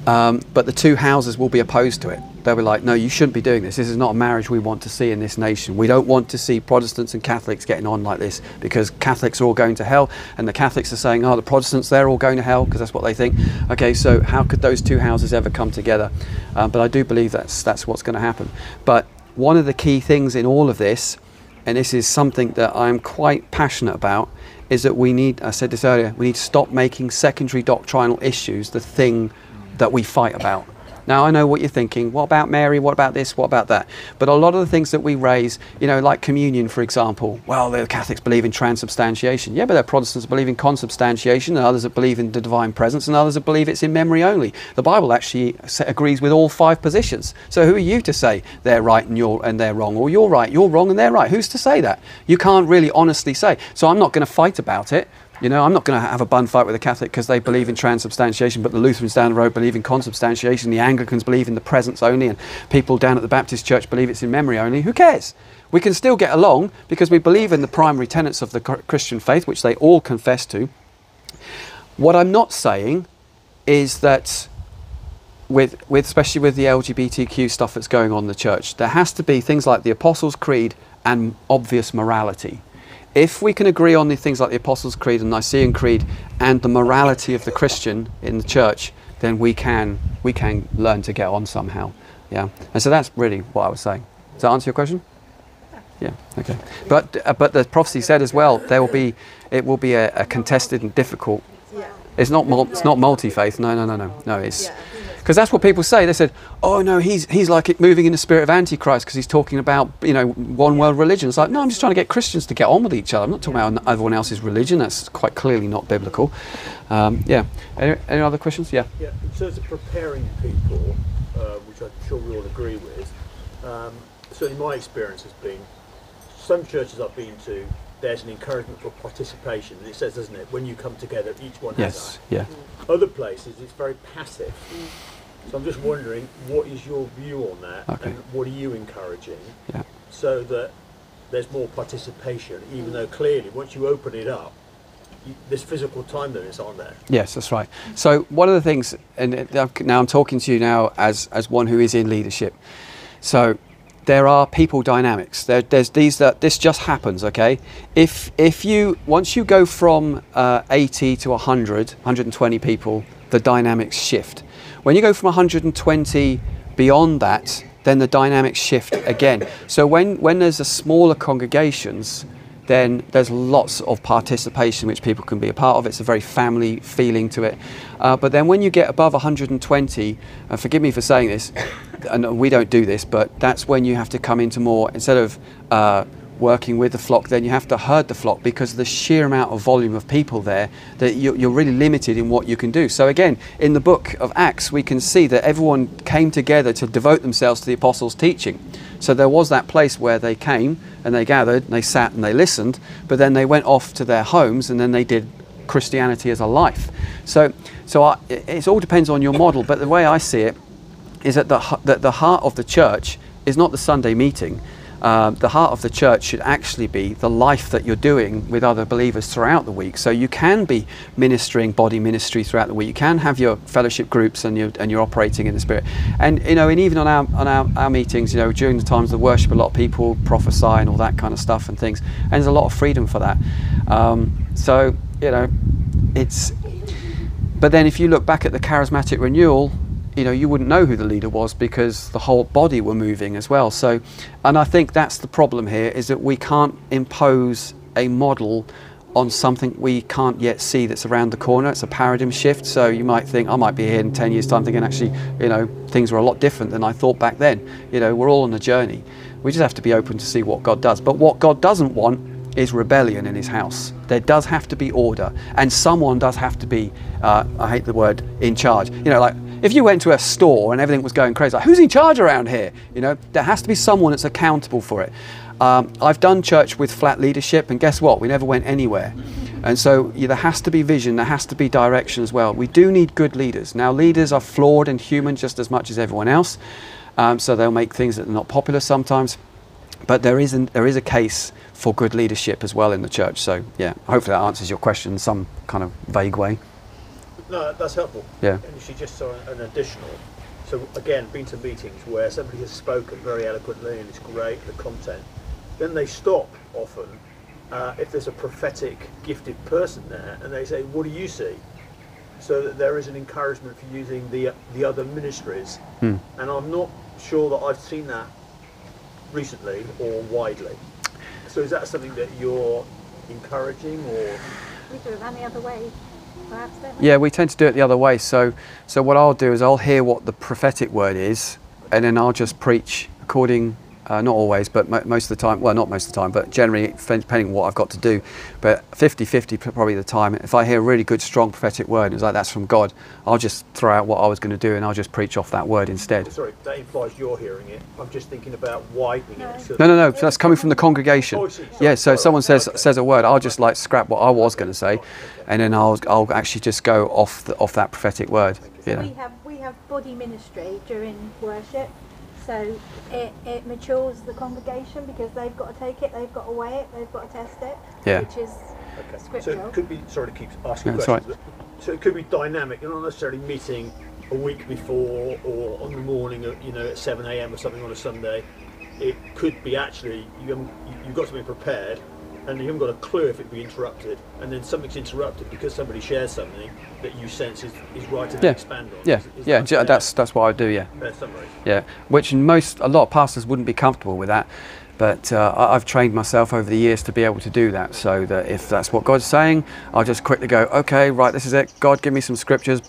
Speaker 1: um, but the two houses will be opposed to it. They'll be like, no, you shouldn't be doing this. This is not a marriage we want to see in this nation. We don't want to see Protestants and Catholics getting on like this because Catholics are all going to hell, and the Catholics are saying, oh, the Protestants, they're all going to hell because that's what they think. Okay, so how could those two houses ever come together? Um, but I do believe that's, that's what's going to happen. But one of the key things in all of this, and this is something that I'm quite passionate about, is that we need, I said this earlier, we need to stop making secondary doctrinal issues the thing that we fight about. Now I know what you're thinking. What about Mary? What about this? What about that? But a lot of the things that we raise, you know, like communion, for example. Well, the Catholics believe in transubstantiation. Yeah, but the Protestants believe in consubstantiation, and others that believe in the divine presence, and others that believe it's in memory only. The Bible actually agrees with all five positions. So who are you to say they're right and you're and they're wrong, or you're right, you're wrong, and they're right? Who's to say that? You can't really honestly say. So I'm not going to fight about it. You know, I'm not going to have a bun fight with a Catholic because they believe in transubstantiation, but the Lutherans down the road believe in consubstantiation, the Anglicans believe in the presence only, and people down at the Baptist church believe it's in memory only. Who cares? We can still get along because we believe in the primary tenets of the Christian faith, which they all confess to. What I'm not saying is that with, with especially with the LGBTQ stuff that's going on in the church, there has to be things like the Apostles' Creed and obvious morality. If we can agree on the things like the Apostles' Creed and Nicene Creed and the morality of the Christian in the church, then we can we can learn to get on somehow. Yeah, and so that's really what I was saying. Does that answer your question? Yeah. Okay. But uh, but the prophecy said as well there will be it will be a, a contested and difficult.
Speaker 4: yeah.
Speaker 1: It's not mul- it's not multi faith. No no no no no. It's
Speaker 4: Yeah, I think that's
Speaker 1: because that's what people say. They said, "Oh no, he's he's like moving in the spirit of Antichrist because he's talking about you know one world religion." It's like, no, I'm just trying to get Christians to get on with each other. I'm not talking about everyone else's religion. That's quite clearly not biblical. Um, yeah. Any, any other questions? Yeah.
Speaker 5: Yeah, in terms of preparing people, uh, which I'm sure we all agree with, um, certainly my experience has been some churches I've been to, there's an encouragement for participation, and it says, doesn't it, when you come together, each one
Speaker 1: Yes.
Speaker 5: has
Speaker 1: Yeah.
Speaker 5: Other places, it's very passive. So I'm just wondering, what is your view on that,
Speaker 1: Okay.
Speaker 5: and what are you encouraging,
Speaker 1: Yeah.
Speaker 5: so that there's more participation, even though clearly, once you open it up, you, there's physical time limits, aren't there?
Speaker 1: Yes, that's right. So one of the things, and now I'm talking to you now as as one who is in leadership. So there are people dynamics. There, there's these that this just happens. Okay, if if you once you go from uh, 80 to 100, 120 people, the dynamics shift. When you go from 120 beyond that, then the dynamics shift again. So when, when there's a smaller congregations, then there's lots of participation which people can be a part of. It's a very family feeling to it. Uh, but then when you get above 120, and forgive me for saying this, and we don't do this, but that's when you have to come into more, instead of uh, working with the flock, then you have to herd the flock because the sheer amount of volume of people there that you're, you're really limited in what you can do. So again, in the book of Acts, we can see that everyone came together to devote themselves to the apostles' teaching. So there was that place where they came and they gathered and they sat and they listened, but then they went off to their homes and then they did Christianity as a life. So, so I, it all depends on your model, but the way I see it is that the, that the heart of the church is not the Sunday meeting. Um, the heart of the church should actually be the life that you're doing with other believers throughout the week. So you can be ministering body ministry throughout the week. You can have your fellowship groups and you're, and you're operating in the spirit. And you know, and even on our on our, our meetings, you know, during the times of worship, a lot of people prophesy and all that kind of stuff and things. And there's a lot of freedom for that. Um, so you know, it's. But then if you look back at the charismatic renewal, you know you wouldn't know who the leader was because the whole body were moving as well. So and i think that's the problem here is that we can't impose a model on something we can't yet see that's around the corner. It's a paradigm shift. So you might think i might be here in 10 years time thinking actually you know things were a lot different than i thought back then. You know we're all on a journey. We just have to be open to see what god does. But what god doesn't want is rebellion in his house. There does have to be order, and someone does have to be, uh, I hate the word, in charge. You know, like if you went to a store and everything was going crazy, like who's in charge around here? You know, there has to be someone that's accountable for it. Um, I've done church with flat leadership, and guess what? We never went anywhere. And so yeah, there has to be vision, there has to be direction as well. We do need good leaders. Now, leaders are flawed and human just as much as everyone else, um, so they'll make things that are not popular sometimes. But there is, an, there is a case for good leadership as well in the church. So, yeah, hopefully that answers your question in some kind of vague way.
Speaker 5: No, that's helpful.
Speaker 1: Yeah.
Speaker 5: And she just saw an additional. So again, been to meetings where somebody has spoken very eloquently and it's great, the content. Then they stop often uh, if there's a prophetic gifted person there and they say, what do you see? So that there is an encouragement for using the, the other ministries.
Speaker 1: Hmm.
Speaker 5: And I'm not sure that I've seen that recently or widely. So is that something that you're encouraging or?
Speaker 6: We do it around the other way, perhaps.
Speaker 1: Yeah, we tend to do it the other way. So, so what I'll do is I'll hear what the prophetic word is, and then I'll just preach according. Uh, not always, but mo- most of the time. Well, not most of the time, but generally, f- depending on what I've got to do. But 50-50 probably the time. If I hear a really good, strong prophetic word, and it's like that's from God, I'll just throw out what I was going to do, and I'll just preach off that word instead.
Speaker 5: Sorry, that implies you're hearing it. I'm just thinking about widening it. So
Speaker 1: No, no, no. That's coming from the congregation.
Speaker 5: Oh, Sorry,
Speaker 1: Yeah. So
Speaker 5: sorry.
Speaker 1: if someone says
Speaker 5: Okay.
Speaker 1: says a word, I'll just like scrap what I was going to say, and then I'll I'll actually just go off the, off that prophetic word. You
Speaker 6: So we have we have body ministry during worship, so it, it matures the congregation because they've got to take it, they've got to weigh it, they've got to test it,
Speaker 1: Yeah.
Speaker 6: which is
Speaker 5: Okay. So it could be, sorry to keep asking
Speaker 1: No,
Speaker 5: questions, but, so it could be dynamic, you're not necessarily meeting a week before or on the morning, of, you know, at 7 a.m. or something on a Sunday. It could be actually, you- you've got to be prepared and you haven't got a clue if it'd be interrupted. And then something's interrupted because somebody shares something that you sense is, is right and
Speaker 1: Yeah.
Speaker 5: expand on.
Speaker 1: Yeah.
Speaker 5: Is- is
Speaker 1: Yeah.
Speaker 5: that
Speaker 1: That's that's what I do. Yeah.
Speaker 5: fair summary.
Speaker 1: Yeah. Which most a lot of pastors wouldn't be comfortable with that. But uh, I've trained myself over the years to be able to do that, so that if that's what God's saying, I'll just quickly go, okay, right, this is it. God, give me some scriptures,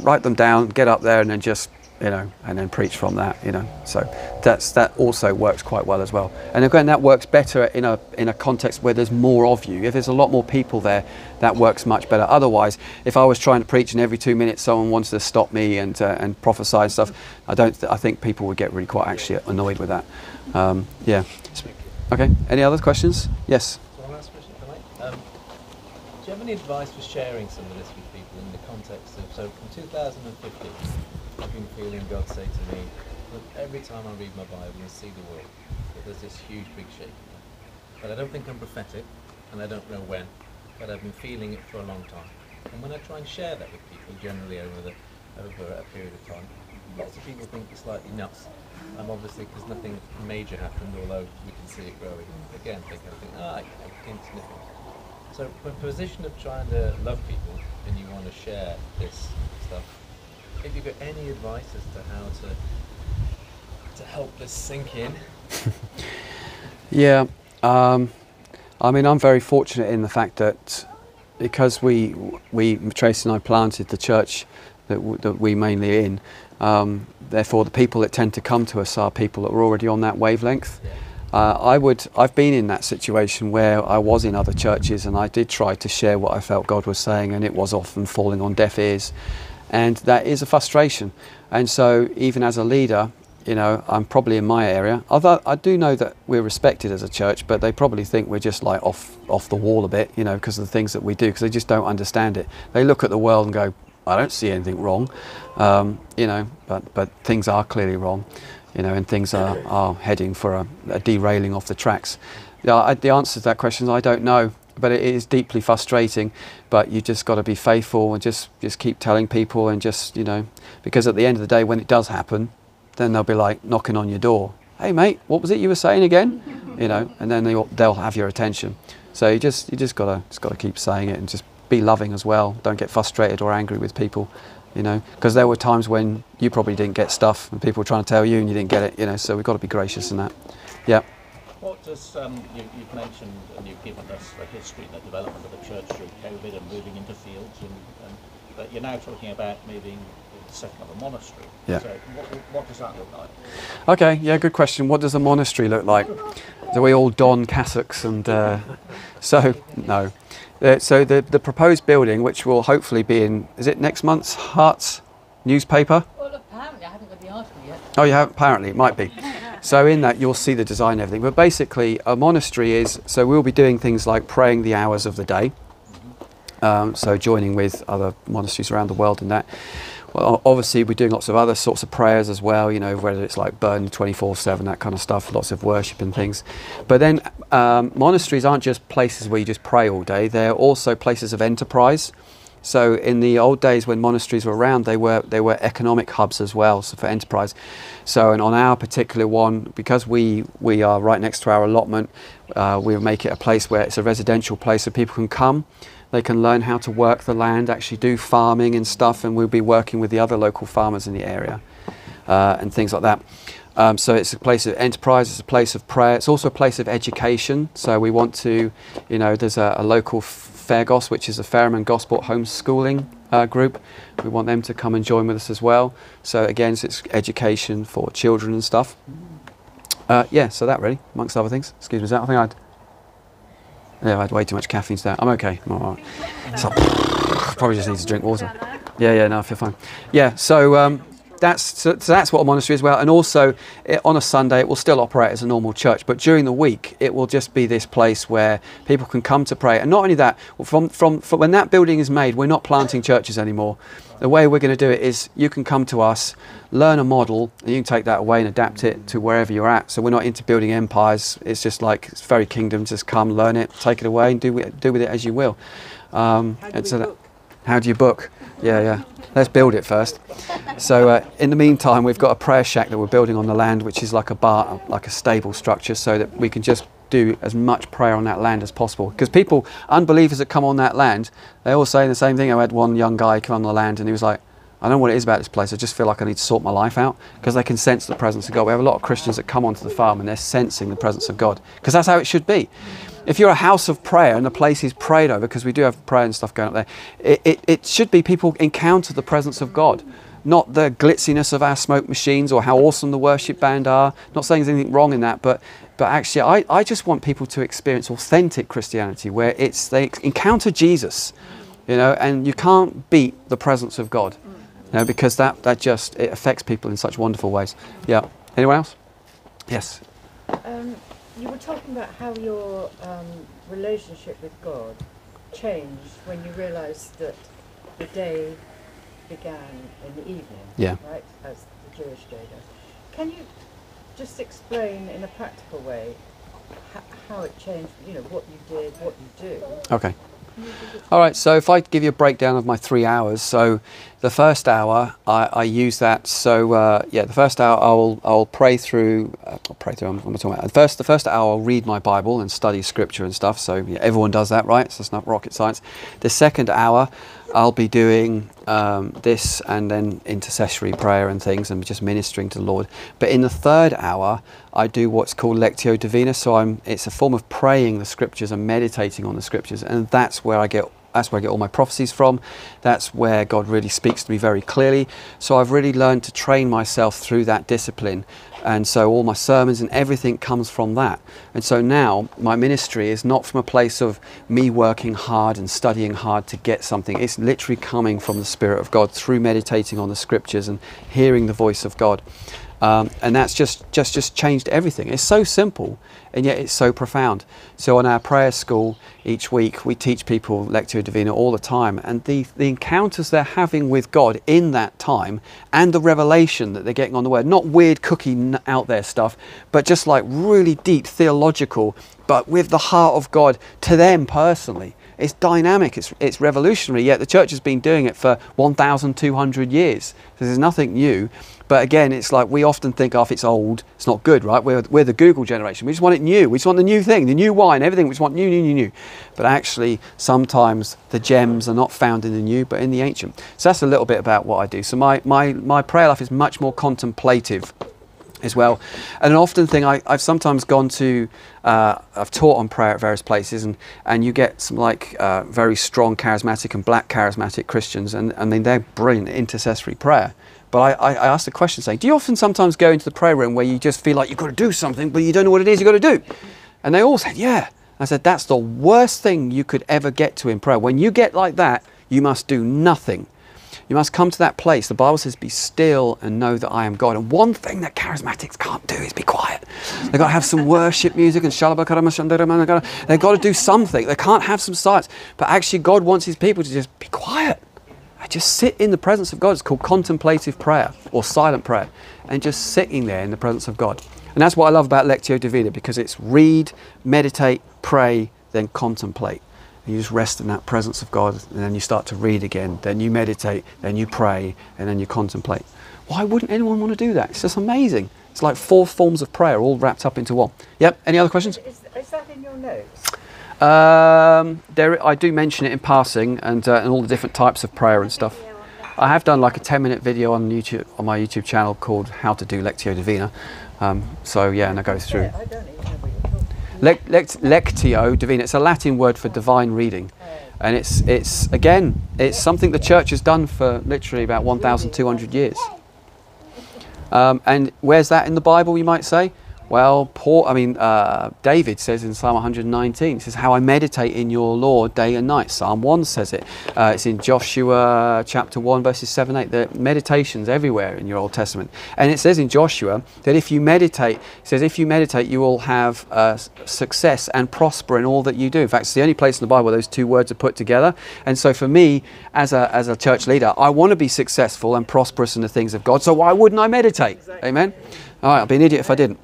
Speaker 1: write them down, get up there, and then just, you know, and then preach from that, you know. So that's that also works quite well as well. And again, that works better in a in a context where there's more of you. If there's a lot more people there, that works much better. Otherwise, if I was trying to preach and every two minutes someone wanted to stop me and uh, and prophesy and stuff, I don't. I think people would get really quite actually annoyed with that. Um, yeah. Okay. Any other questions? Yes.
Speaker 2: Um, do you have any advice for sharing some of this with people in the context of, so from 2015, I've been feeling God say to me, look, every time I read my Bible and see the world, that there's this huge big shaking. But I don't think I'm prophetic, and I don't know when, but I've been feeling it for a long time. And when I try and share that with people, generally over the over a period of time, lots of people think it's slightly nuts. I'm obviously because nothing major happened, although we can see it growing. Again, they kind of think, ah, insignificant. So, from a position of trying to love people and you want to share this stuff, if you've got any advice as to how to to help this sink in?
Speaker 1: Yeah, um, I mean, I'm very fortunate in the fact that because we, we Tracy and I planted the church that, w- that we mainly in, um, therefore the people that tend to come to us are people that are already on that wavelength. Uh, I would, I've been in that situation where I was in other churches and I did try to share what I felt God was saying, and it was often falling on deaf ears, and that is a frustration. And so, even as a leader, you know, I'm probably in my area. Although I do know that we're respected as a church, but they probably think we're just like off off the wall a bit, you know, because of the things that we do, because they just don't understand it. They look at the world and go, I don't see anything wrong, um, you know, but but things are clearly wrong, you know, and things are, are heading for a, a derailing off the tracks. Yeah, I, the answer to that question is I don't know, but it is deeply frustrating. But you just got to be faithful and just just keep telling people and just you know, because at the end of the day, when it does happen, then they'll be like knocking on your door. Hey mate, what was it you were saying again? You know, and then they'll, they'll have your attention. So you just you just gotta just gotta keep saying it and just be loving as well. Don't get frustrated or angry with people, you know, because there were times when you probably didn't get stuff and people were trying to tell you and you didn't get it, you know. So we've got to be gracious in that. Yeah.
Speaker 7: What does um, you, you've mentioned and you've given us the history and the development of the church through COVID and moving into fields, and, and but you're now talking about moving setting up a monastery.
Speaker 1: Yeah.
Speaker 7: So what, what does that look like?
Speaker 1: Okay, yeah, good question. What does a monastery look like? Do we all don cassocks and uh, so no. Uh, so the the proposed building, which will hopefully be in, is it next month's Hearts newspaper?
Speaker 8: Well, apparently I haven't got the article yet.
Speaker 1: Oh, you have apparently it might be. So in that you'll see the design and everything. But basically, a monastery is so we'll be doing things like praying the hours of the day. Um, so joining with other monasteries around the world and that. Well, obviously we're doing lots of other sorts of prayers as well. You know, whether it's like burn twenty four seven, that kind of stuff. Lots of worship and things. But then um, monasteries aren't just places where you just pray all day. They're also places of enterprise. So in the old days when monasteries were around, they were they were economic hubs as well so for enterprise. So and on our particular one, because we we are right next to our allotment, uh, we'll make it a place where it's a residential place so people can come. They can learn how to work the land, actually do farming and stuff, and we'll be working with the other local farmers in the area uh, and things like that. Um, so it's a place of enterprise, it's a place of prayer, it's also a place of education. So we want to, you know, there's a, a local Fairgos, which is a Fareham Gosport homeschooling uh, group. We want them to come and join with us as well. So again, it's education for children and stuff. Uh, yeah, so that really, amongst other things. Excuse me, is that? I think I'd. Yeah, I had way too much caffeine today. I'm okay. I'm all right. So, probably just need to drink water. Yeah, yeah, no, I feel fine. Yeah, so um, that's so, so that's what a monastery is well. And also, it, on a Sunday, it will still operate as a normal church, but during the week, it will just be this place where people can come to pray. And not only that, from from, from when that building is made, we're not planting churches anymore. The way we're going to do it is you can come to us, learn a model, and you can take that away and adapt it to wherever you're at. So we're not into building empires. It's just like it's very kingdom. Just come, learn it, take it away, and do with, do with it as you will. Um,
Speaker 4: How do
Speaker 1: and so that- how do you book? Yeah, yeah. Let's build it first. So uh, in the meantime, we've got a prayer shack that we're building on the land, which is like a bar, like a stable structure, so that we can just do as much prayer on that land as possible. Because people, unbelievers that come on that land, they all say the same thing. I had one young guy come on the land, and he was like, "I don't know what it is about this place. I just feel like I need to sort my life out because they can sense the presence of God." We have a lot of Christians that come onto the farm and they're sensing the presence of God because that's how it should be if you're a house of prayer and the place is prayed over, because we do have prayer and stuff going up there, it, it, it should be people encounter the presence of God, not the glitziness of our smoke machines or how awesome the worship band are. Not saying there's anything wrong in that, but but actually, I, I just want people to experience authentic Christianity where it's they encounter Jesus, you know, and you can't beat the presence of God, you know, because that that just it affects people in such wonderful ways. Yeah. Anyone else? Yes.
Speaker 9: Um, you were talking about how your um, relationship with God changed when you realised that the day began in the evening,
Speaker 1: Yeah.
Speaker 9: right, as the Jewish day does. Can you just explain in a practical way how it changed, you know, what you did, what you do?
Speaker 1: Okay. All right, so if I give you a breakdown of my three hours, so the first hour I, I use that. So uh, yeah, the first hour I'll I'll pray through. Uh, I'll pray through. I'm, I'm talking about the first. The first hour I'll read my Bible and study Scripture and stuff. So yeah, everyone does that, right? So it's not rocket science. The second hour I'll be doing um, this and then intercessory prayer and things and just ministering to the Lord. But in the third hour, I do what's called Lectio Divina. So I'm, it's a form of praying the scriptures and meditating on the scriptures. And that's where I get that's where I get all my prophecies from. That's where God really speaks to me very clearly. So I've really learned to train myself through that discipline. And so all my sermons and everything comes from that. And so now my ministry is not from a place of me working hard and studying hard to get something. It's literally coming from the Spirit of God through meditating on the scriptures and hearing the voice of God. Um, and that's just, just, just changed everything. It's so simple and yet it's so profound. So on our prayer school each week, we teach people Lectio Divina all the time, and the, the encounters they're having with God in that time and the revelation that they're getting on the Word, not weird cookie out there stuff, but just like really deep theological, but with the heart of God to them personally. It's dynamic, it's, it's revolutionary, yet the church has been doing it for 1,200 years. So there's nothing new. But again, it's like we often think, oh, if it's old, it's not good, right? We're, we're the Google generation. We just want it new. We just want the new thing, the new wine, everything. We just want new, new, new, new. But actually, sometimes the gems are not found in the new, but in the ancient. So that's a little bit about what I do. So my, my, my prayer life is much more contemplative as well. And an often thing I, have sometimes gone to, uh, I've taught on prayer at various places, and, and you get some like uh, very strong charismatic and black charismatic Christians, and I mean, they're brilliant intercessory prayer. But I, I, I asked the question saying, Do you often sometimes go into the prayer room where you just feel like you've got to do something, but you don't know what it is you've got to do? And they all said, Yeah. I said, That's the worst thing you could ever get to in prayer. When you get like that, you must do nothing. You must come to that place. The Bible says, Be still and know that I am God. And one thing that charismatics can't do is be quiet. They've got to have some worship music and they've got to do something. They can't have some silence. But actually, God wants His people to just be quiet. I just sit in the presence of God. It's called contemplative prayer or silent prayer. And just sitting there in the presence of God. And that's what I love about Lectio Divina because it's read, meditate, pray, then contemplate. You just rest in that presence of God and then you start to read again. Then you meditate, then you pray, and then you contemplate. Why wouldn't anyone want to do that? It's just amazing. It's like four forms of prayer all wrapped up into one. Yep, any other questions?
Speaker 9: Is, is that in your notes?
Speaker 1: Um, there, I do mention it in passing, and, uh, and all the different types of prayer and stuff. I have done like a 10 minute video on YouTube on my YouTube channel called How to Do Lectio Divina. Um, so yeah, and I go through.
Speaker 9: Yeah, I
Speaker 1: lectio Divina. It's a Latin word for divine reading, and it's it's again it's something the church has done for literally about 1,200 years. Um, and where's that in the Bible? You might say. Well, Paul, I mean, uh, David says in Psalm 119, he says, How I meditate in your law day and night. Psalm 1 says it. Uh, it's in Joshua chapter 1, verses 7 8. The meditations everywhere in your Old Testament. And it says in Joshua that if you meditate, it says, if you meditate, you will have uh, success and prosper in all that you do. In fact, it's the only place in the Bible where those two words are put together. And so for me, as a, as a church leader, I want to be successful and prosperous in the things of God. So why wouldn't I meditate? Amen? All right, I'd be an idiot if I didn't.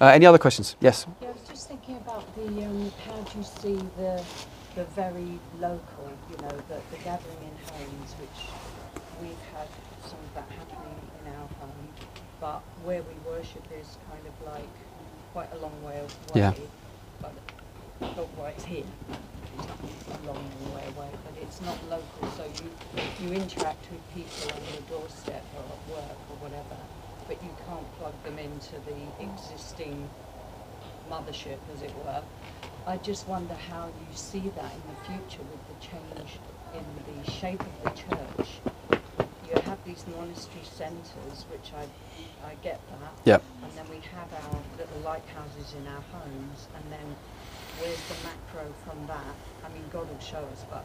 Speaker 1: Uh, any other questions? Yes.
Speaker 10: Yeah, I was just thinking about the um, how do you see the the very local, you know, the, the gathering in homes, which we've had some of that happening in our home, but where we worship is kind of like quite a long way away.
Speaker 1: Yeah.
Speaker 10: But but why it's here, it's a long way away, but it's not local. So you you interact with people on your doorstep or at work or whatever, but you can't into the existing mothership, as it were. I just wonder how you see that in the future with the change in the shape of the church. You have these monastery centres, which I, I get that.
Speaker 1: Yep.
Speaker 10: And then we have our little lighthouses in our homes, and then where's the macro from that? I mean, God will show us, but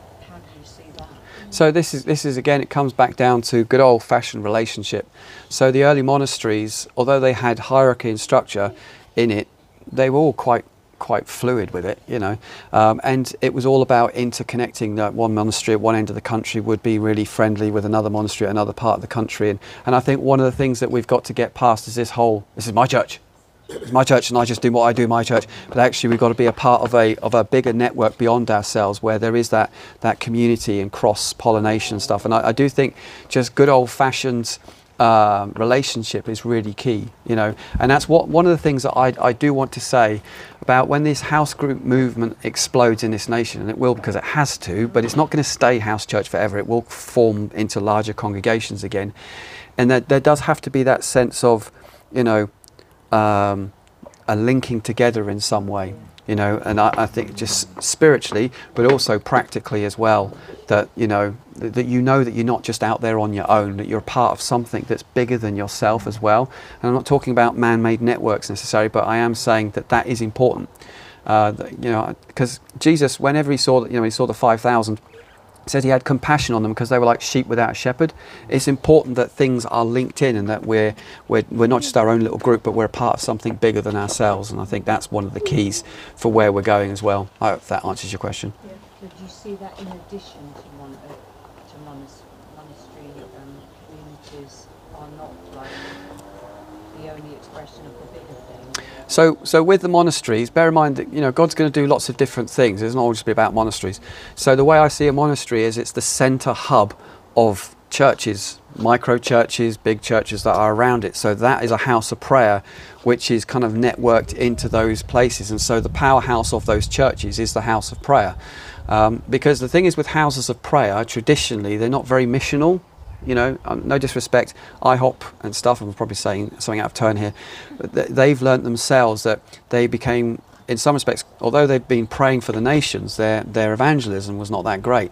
Speaker 1: So this is this is again it comes back down to good old fashioned relationship. So the early monasteries, although they had hierarchy and structure in it, they were all quite quite fluid with it, you know, um, and it was all about interconnecting. That one monastery at one end of the country would be really friendly with another monastery at another part of the country, and and I think one of the things that we've got to get past is this whole this is my church, my church and I just do what I do in my church. But actually, we've got to be a part of a of a bigger network beyond ourselves, where there is that that community and cross pollination stuff. And I, I do think just good old fashioned um, relationship is really key, you know, and that's what one of the things that I, I do want to say about when this house group movement explodes in this nation, and it will because it has to, but it's not going to stay house church forever. It will form into larger congregations again, and that there does have to be that sense of, you know, um, a linking together in some way you know and I, I, think just spiritually but also practically as well that you know th- that you know that you're not just out there on your own that you're part of something that's bigger than yourself as well. And i'm not talking about man-made networks necessarily but i am saying that that is important. Uh, that, you know because jesus whenever he saw that you know he saw the 5000 said he had compassion on them because they were like sheep without a shepherd. It's important that things are linked in and that we're, we're, we're not just our own little group, but we're a part of something bigger than ourselves. And I think that's one of the keys for where we're going as well. I hope that answers your question.
Speaker 10: Yeah. But do you see that in addition to, mon- uh, to monas- monastery um, communities are not like the only expression of?
Speaker 1: So, so with the monasteries, bear in mind that you know God's going to do lots of different things. It's doesn't always be about monasteries. So the way I see a monastery is it's the centre hub of churches, micro churches, big churches that are around it. So that is a house of prayer, which is kind of networked into those places. And so the powerhouse of those churches is the house of prayer. Um, because the thing is with houses of prayer, traditionally they're not very missional you know, um, no disrespect, IHOP and stuff, I'm probably saying something out of turn here, but th- they've learnt themselves that they became, in some respects, although they've been praying for the nations, their, their evangelism was not that great.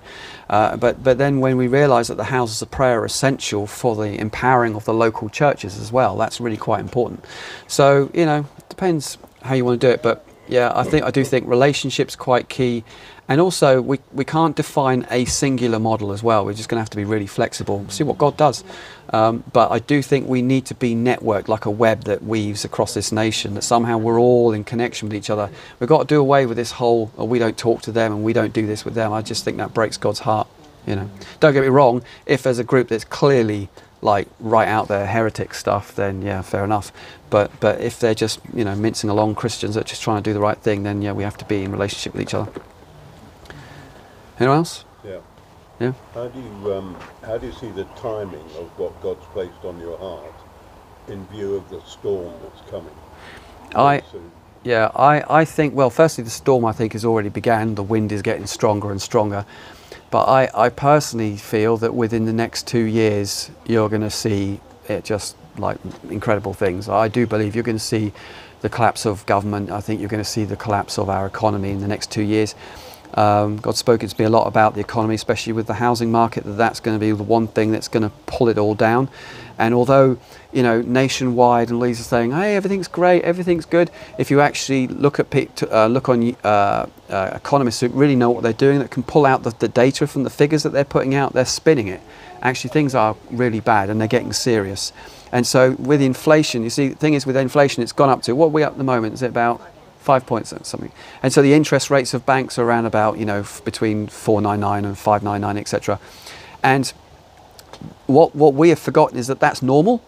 Speaker 1: Uh, but, but then when we realise that the houses of prayer are essential for the empowering of the local churches as well, that's really quite important. So, you know, depends how you want to do it, but yeah, I think I do think relationships quite key, and also we, we can't define a singular model as well. We're just going to have to be really flexible, see what God does. Um, but I do think we need to be networked like a web that weaves across this nation. That somehow we're all in connection with each other. We've got to do away with this whole oh, we don't talk to them and we don't do this with them. I just think that breaks God's heart. You know, don't get me wrong. If there's a group that's clearly like right out there heretic stuff, then yeah, fair enough. But but if they're just you know mincing along Christians that are just trying to do the right thing, then yeah, we have to be in relationship with each other. Anyone else?
Speaker 11: Yeah.
Speaker 1: Yeah.
Speaker 11: How do you um, how do you see the timing of what God's placed on your heart in view of the storm that's coming?
Speaker 1: I
Speaker 11: Soon?
Speaker 1: yeah I I think well firstly the storm I think has already began. The wind is getting stronger and stronger. But I, I personally feel that within the next two years, you're going to see it just like incredible things. I do believe you're going to see the collapse of government. I think you're going to see the collapse of our economy in the next two years. Um, God's spoken to me a lot about the economy, especially with the housing market, that that's going to be the one thing that's going to pull it all down. And although, you know, nationwide and Lisa's saying, hey, everything's great, everything's good, if you actually look at uh, look on uh, uh, economists who really know what they're doing, that can pull out the, the data from the figures that they're putting out, they're spinning it. Actually, things are really bad and they're getting serious. And so with inflation, you see, the thing is with inflation, it's gone up to, what are we at the moment? Is it about five points or something. And so the interest rates of banks are around about, you know, f- between 499 and 599, etc. And what, what we have forgotten is that that's normal.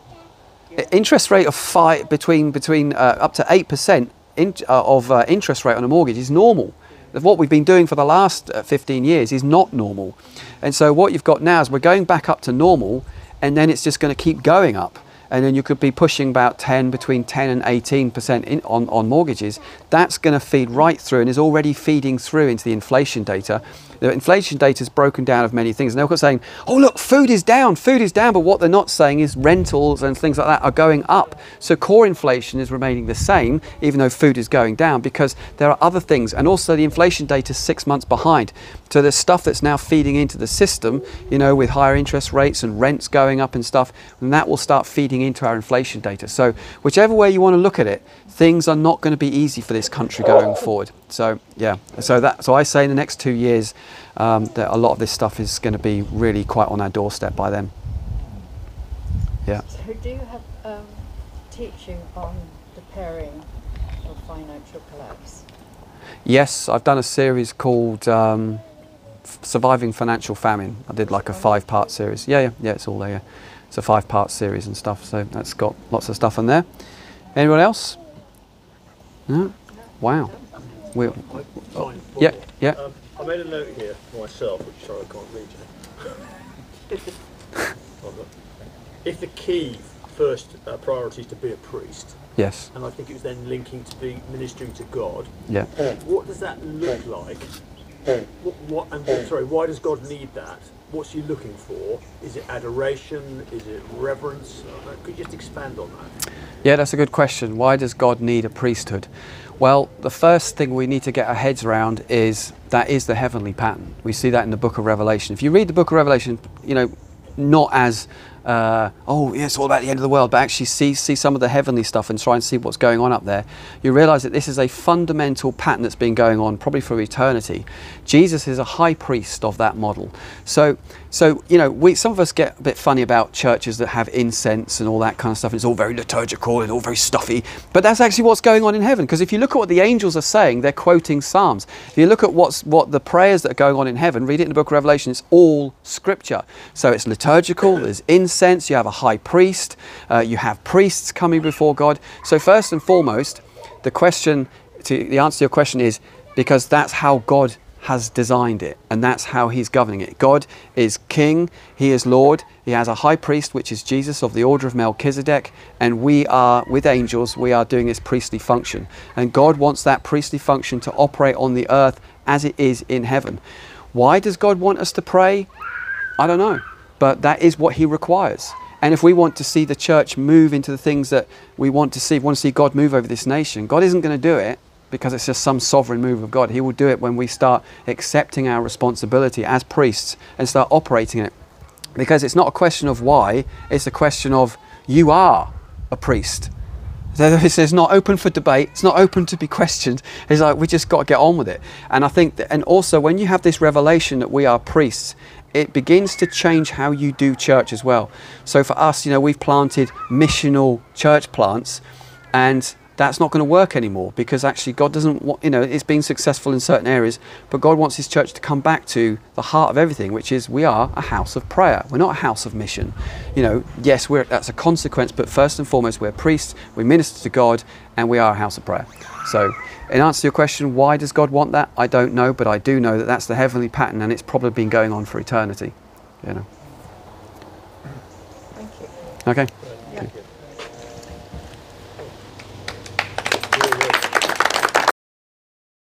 Speaker 1: I- Interest rate of five, between, between uh, up to 8% in, uh, of uh, interest rate on a mortgage is normal. What we've been doing for the last uh, 15 years is not normal. And so what you've got now is we're going back up to normal and then it's just going to keep going up and then you could be pushing about 10 between 10 and 18 percent in, on, on mortgages. That's going to feed right through and is already feeding through into the inflation data. The inflation data is broken down of many things. And they're saying oh look food is down food is down but what they're not saying is rentals and things like that are going up. So core inflation is remaining the same even though food is going down because there are other things. And also the inflation data is six months behind so there's stuff that's now feeding into the system you know with higher interest rates and rents going up and stuff and that will start feeding into our inflation data. So whichever way you want to look at it things are not going to be easy for this country going forward. So yeah so that so i say in the next two years um, that a lot of this stuff is going to be really quite on our doorstep by then. Yeah.
Speaker 9: So do you have um, teaching on the pairing of financial collapse?
Speaker 1: Yes, I've done a series called um, Surviving Financial Famine. I did like a five part series. Yeah, yeah, yeah, it's all there. Yeah. It's a five part series and stuff, so that's got lots of stuff on there. Anyone else? No? Wow. We,
Speaker 5: Fine.
Speaker 1: yeah, yeah.
Speaker 5: Um, I made a note here for myself, which sorry I can't read it. If the key first uh, priority is to be a priest,
Speaker 1: Yes.
Speaker 5: and I think it was then linking to be ministering to God,
Speaker 1: Yeah.
Speaker 5: what does that look like? What, what and sorry, why does God need that? What's he looking for? Is it adoration? Is it reverence? Uh, Could you just expand on that?
Speaker 1: Yeah, that's a good question. Why does God need a priesthood? Well, the first thing we need to get our heads around is that is the heavenly pattern. We see that in the book of Revelation. If you read the book of Revelation, you know, not as uh, oh yeah, it's all about the end of the world, but actually see see some of the heavenly stuff and try and see what's going on up there. You realise that this is a fundamental pattern that's been going on probably for eternity. Jesus is a high priest of that model. So so you know, we some of us get a bit funny about churches that have incense and all that kind of stuff. It's all very liturgical and all very stuffy, but that's actually what's going on in heaven. Because if you look at what the angels are saying, they're quoting Psalms. If you look at what's what the prayers that are going on in heaven, read it in the book of Revelation. It's all scripture. So it's liturgical. There's incense. Sense, you have a high priest. Uh, you have priests coming before God. So first and foremost, the question to the answer to your question is because that's how God has designed it and that's how he's governing it. God is king, he is Lord, he has a high priest which is Jesus of the order of Melchizedek and we are with angels we are doing this priestly function. And God wants that priestly function to operate on the earth as it is in heaven. Why does God want us to pray? I don't know, but that is what he requires. And if we want to see the church move into the things that we want to see, want to see God move over this nation, God isn't going to do it because it's just some sovereign move of God. He will do it when we start accepting our responsibility as priests and start operating it. Because it's not a question of why, it's a question of you are a priest. Is not open for debate. It's not open to be questioned. It's like we just got to get on with it. And I think, that, and also when you have this revelation that we are priests, it begins to change how you do church as well. So for us, you know, we've planted missional church plants, and that's not going to work anymore because actually God doesn't want, you know, it's been successful in certain areas, but God wants His church to come back to the heart of everything, which is we are a house of prayer. We're not a house of mission. You know, yes, we're, that's a consequence, but first and foremost, we're priests, we minister to God, and we are a house of prayer. So, in answer to your question, why does God want that? I don't know, but I do know that that's the heavenly pattern, and it's probably been going on for eternity. You know.
Speaker 4: Thank you.
Speaker 1: Okay.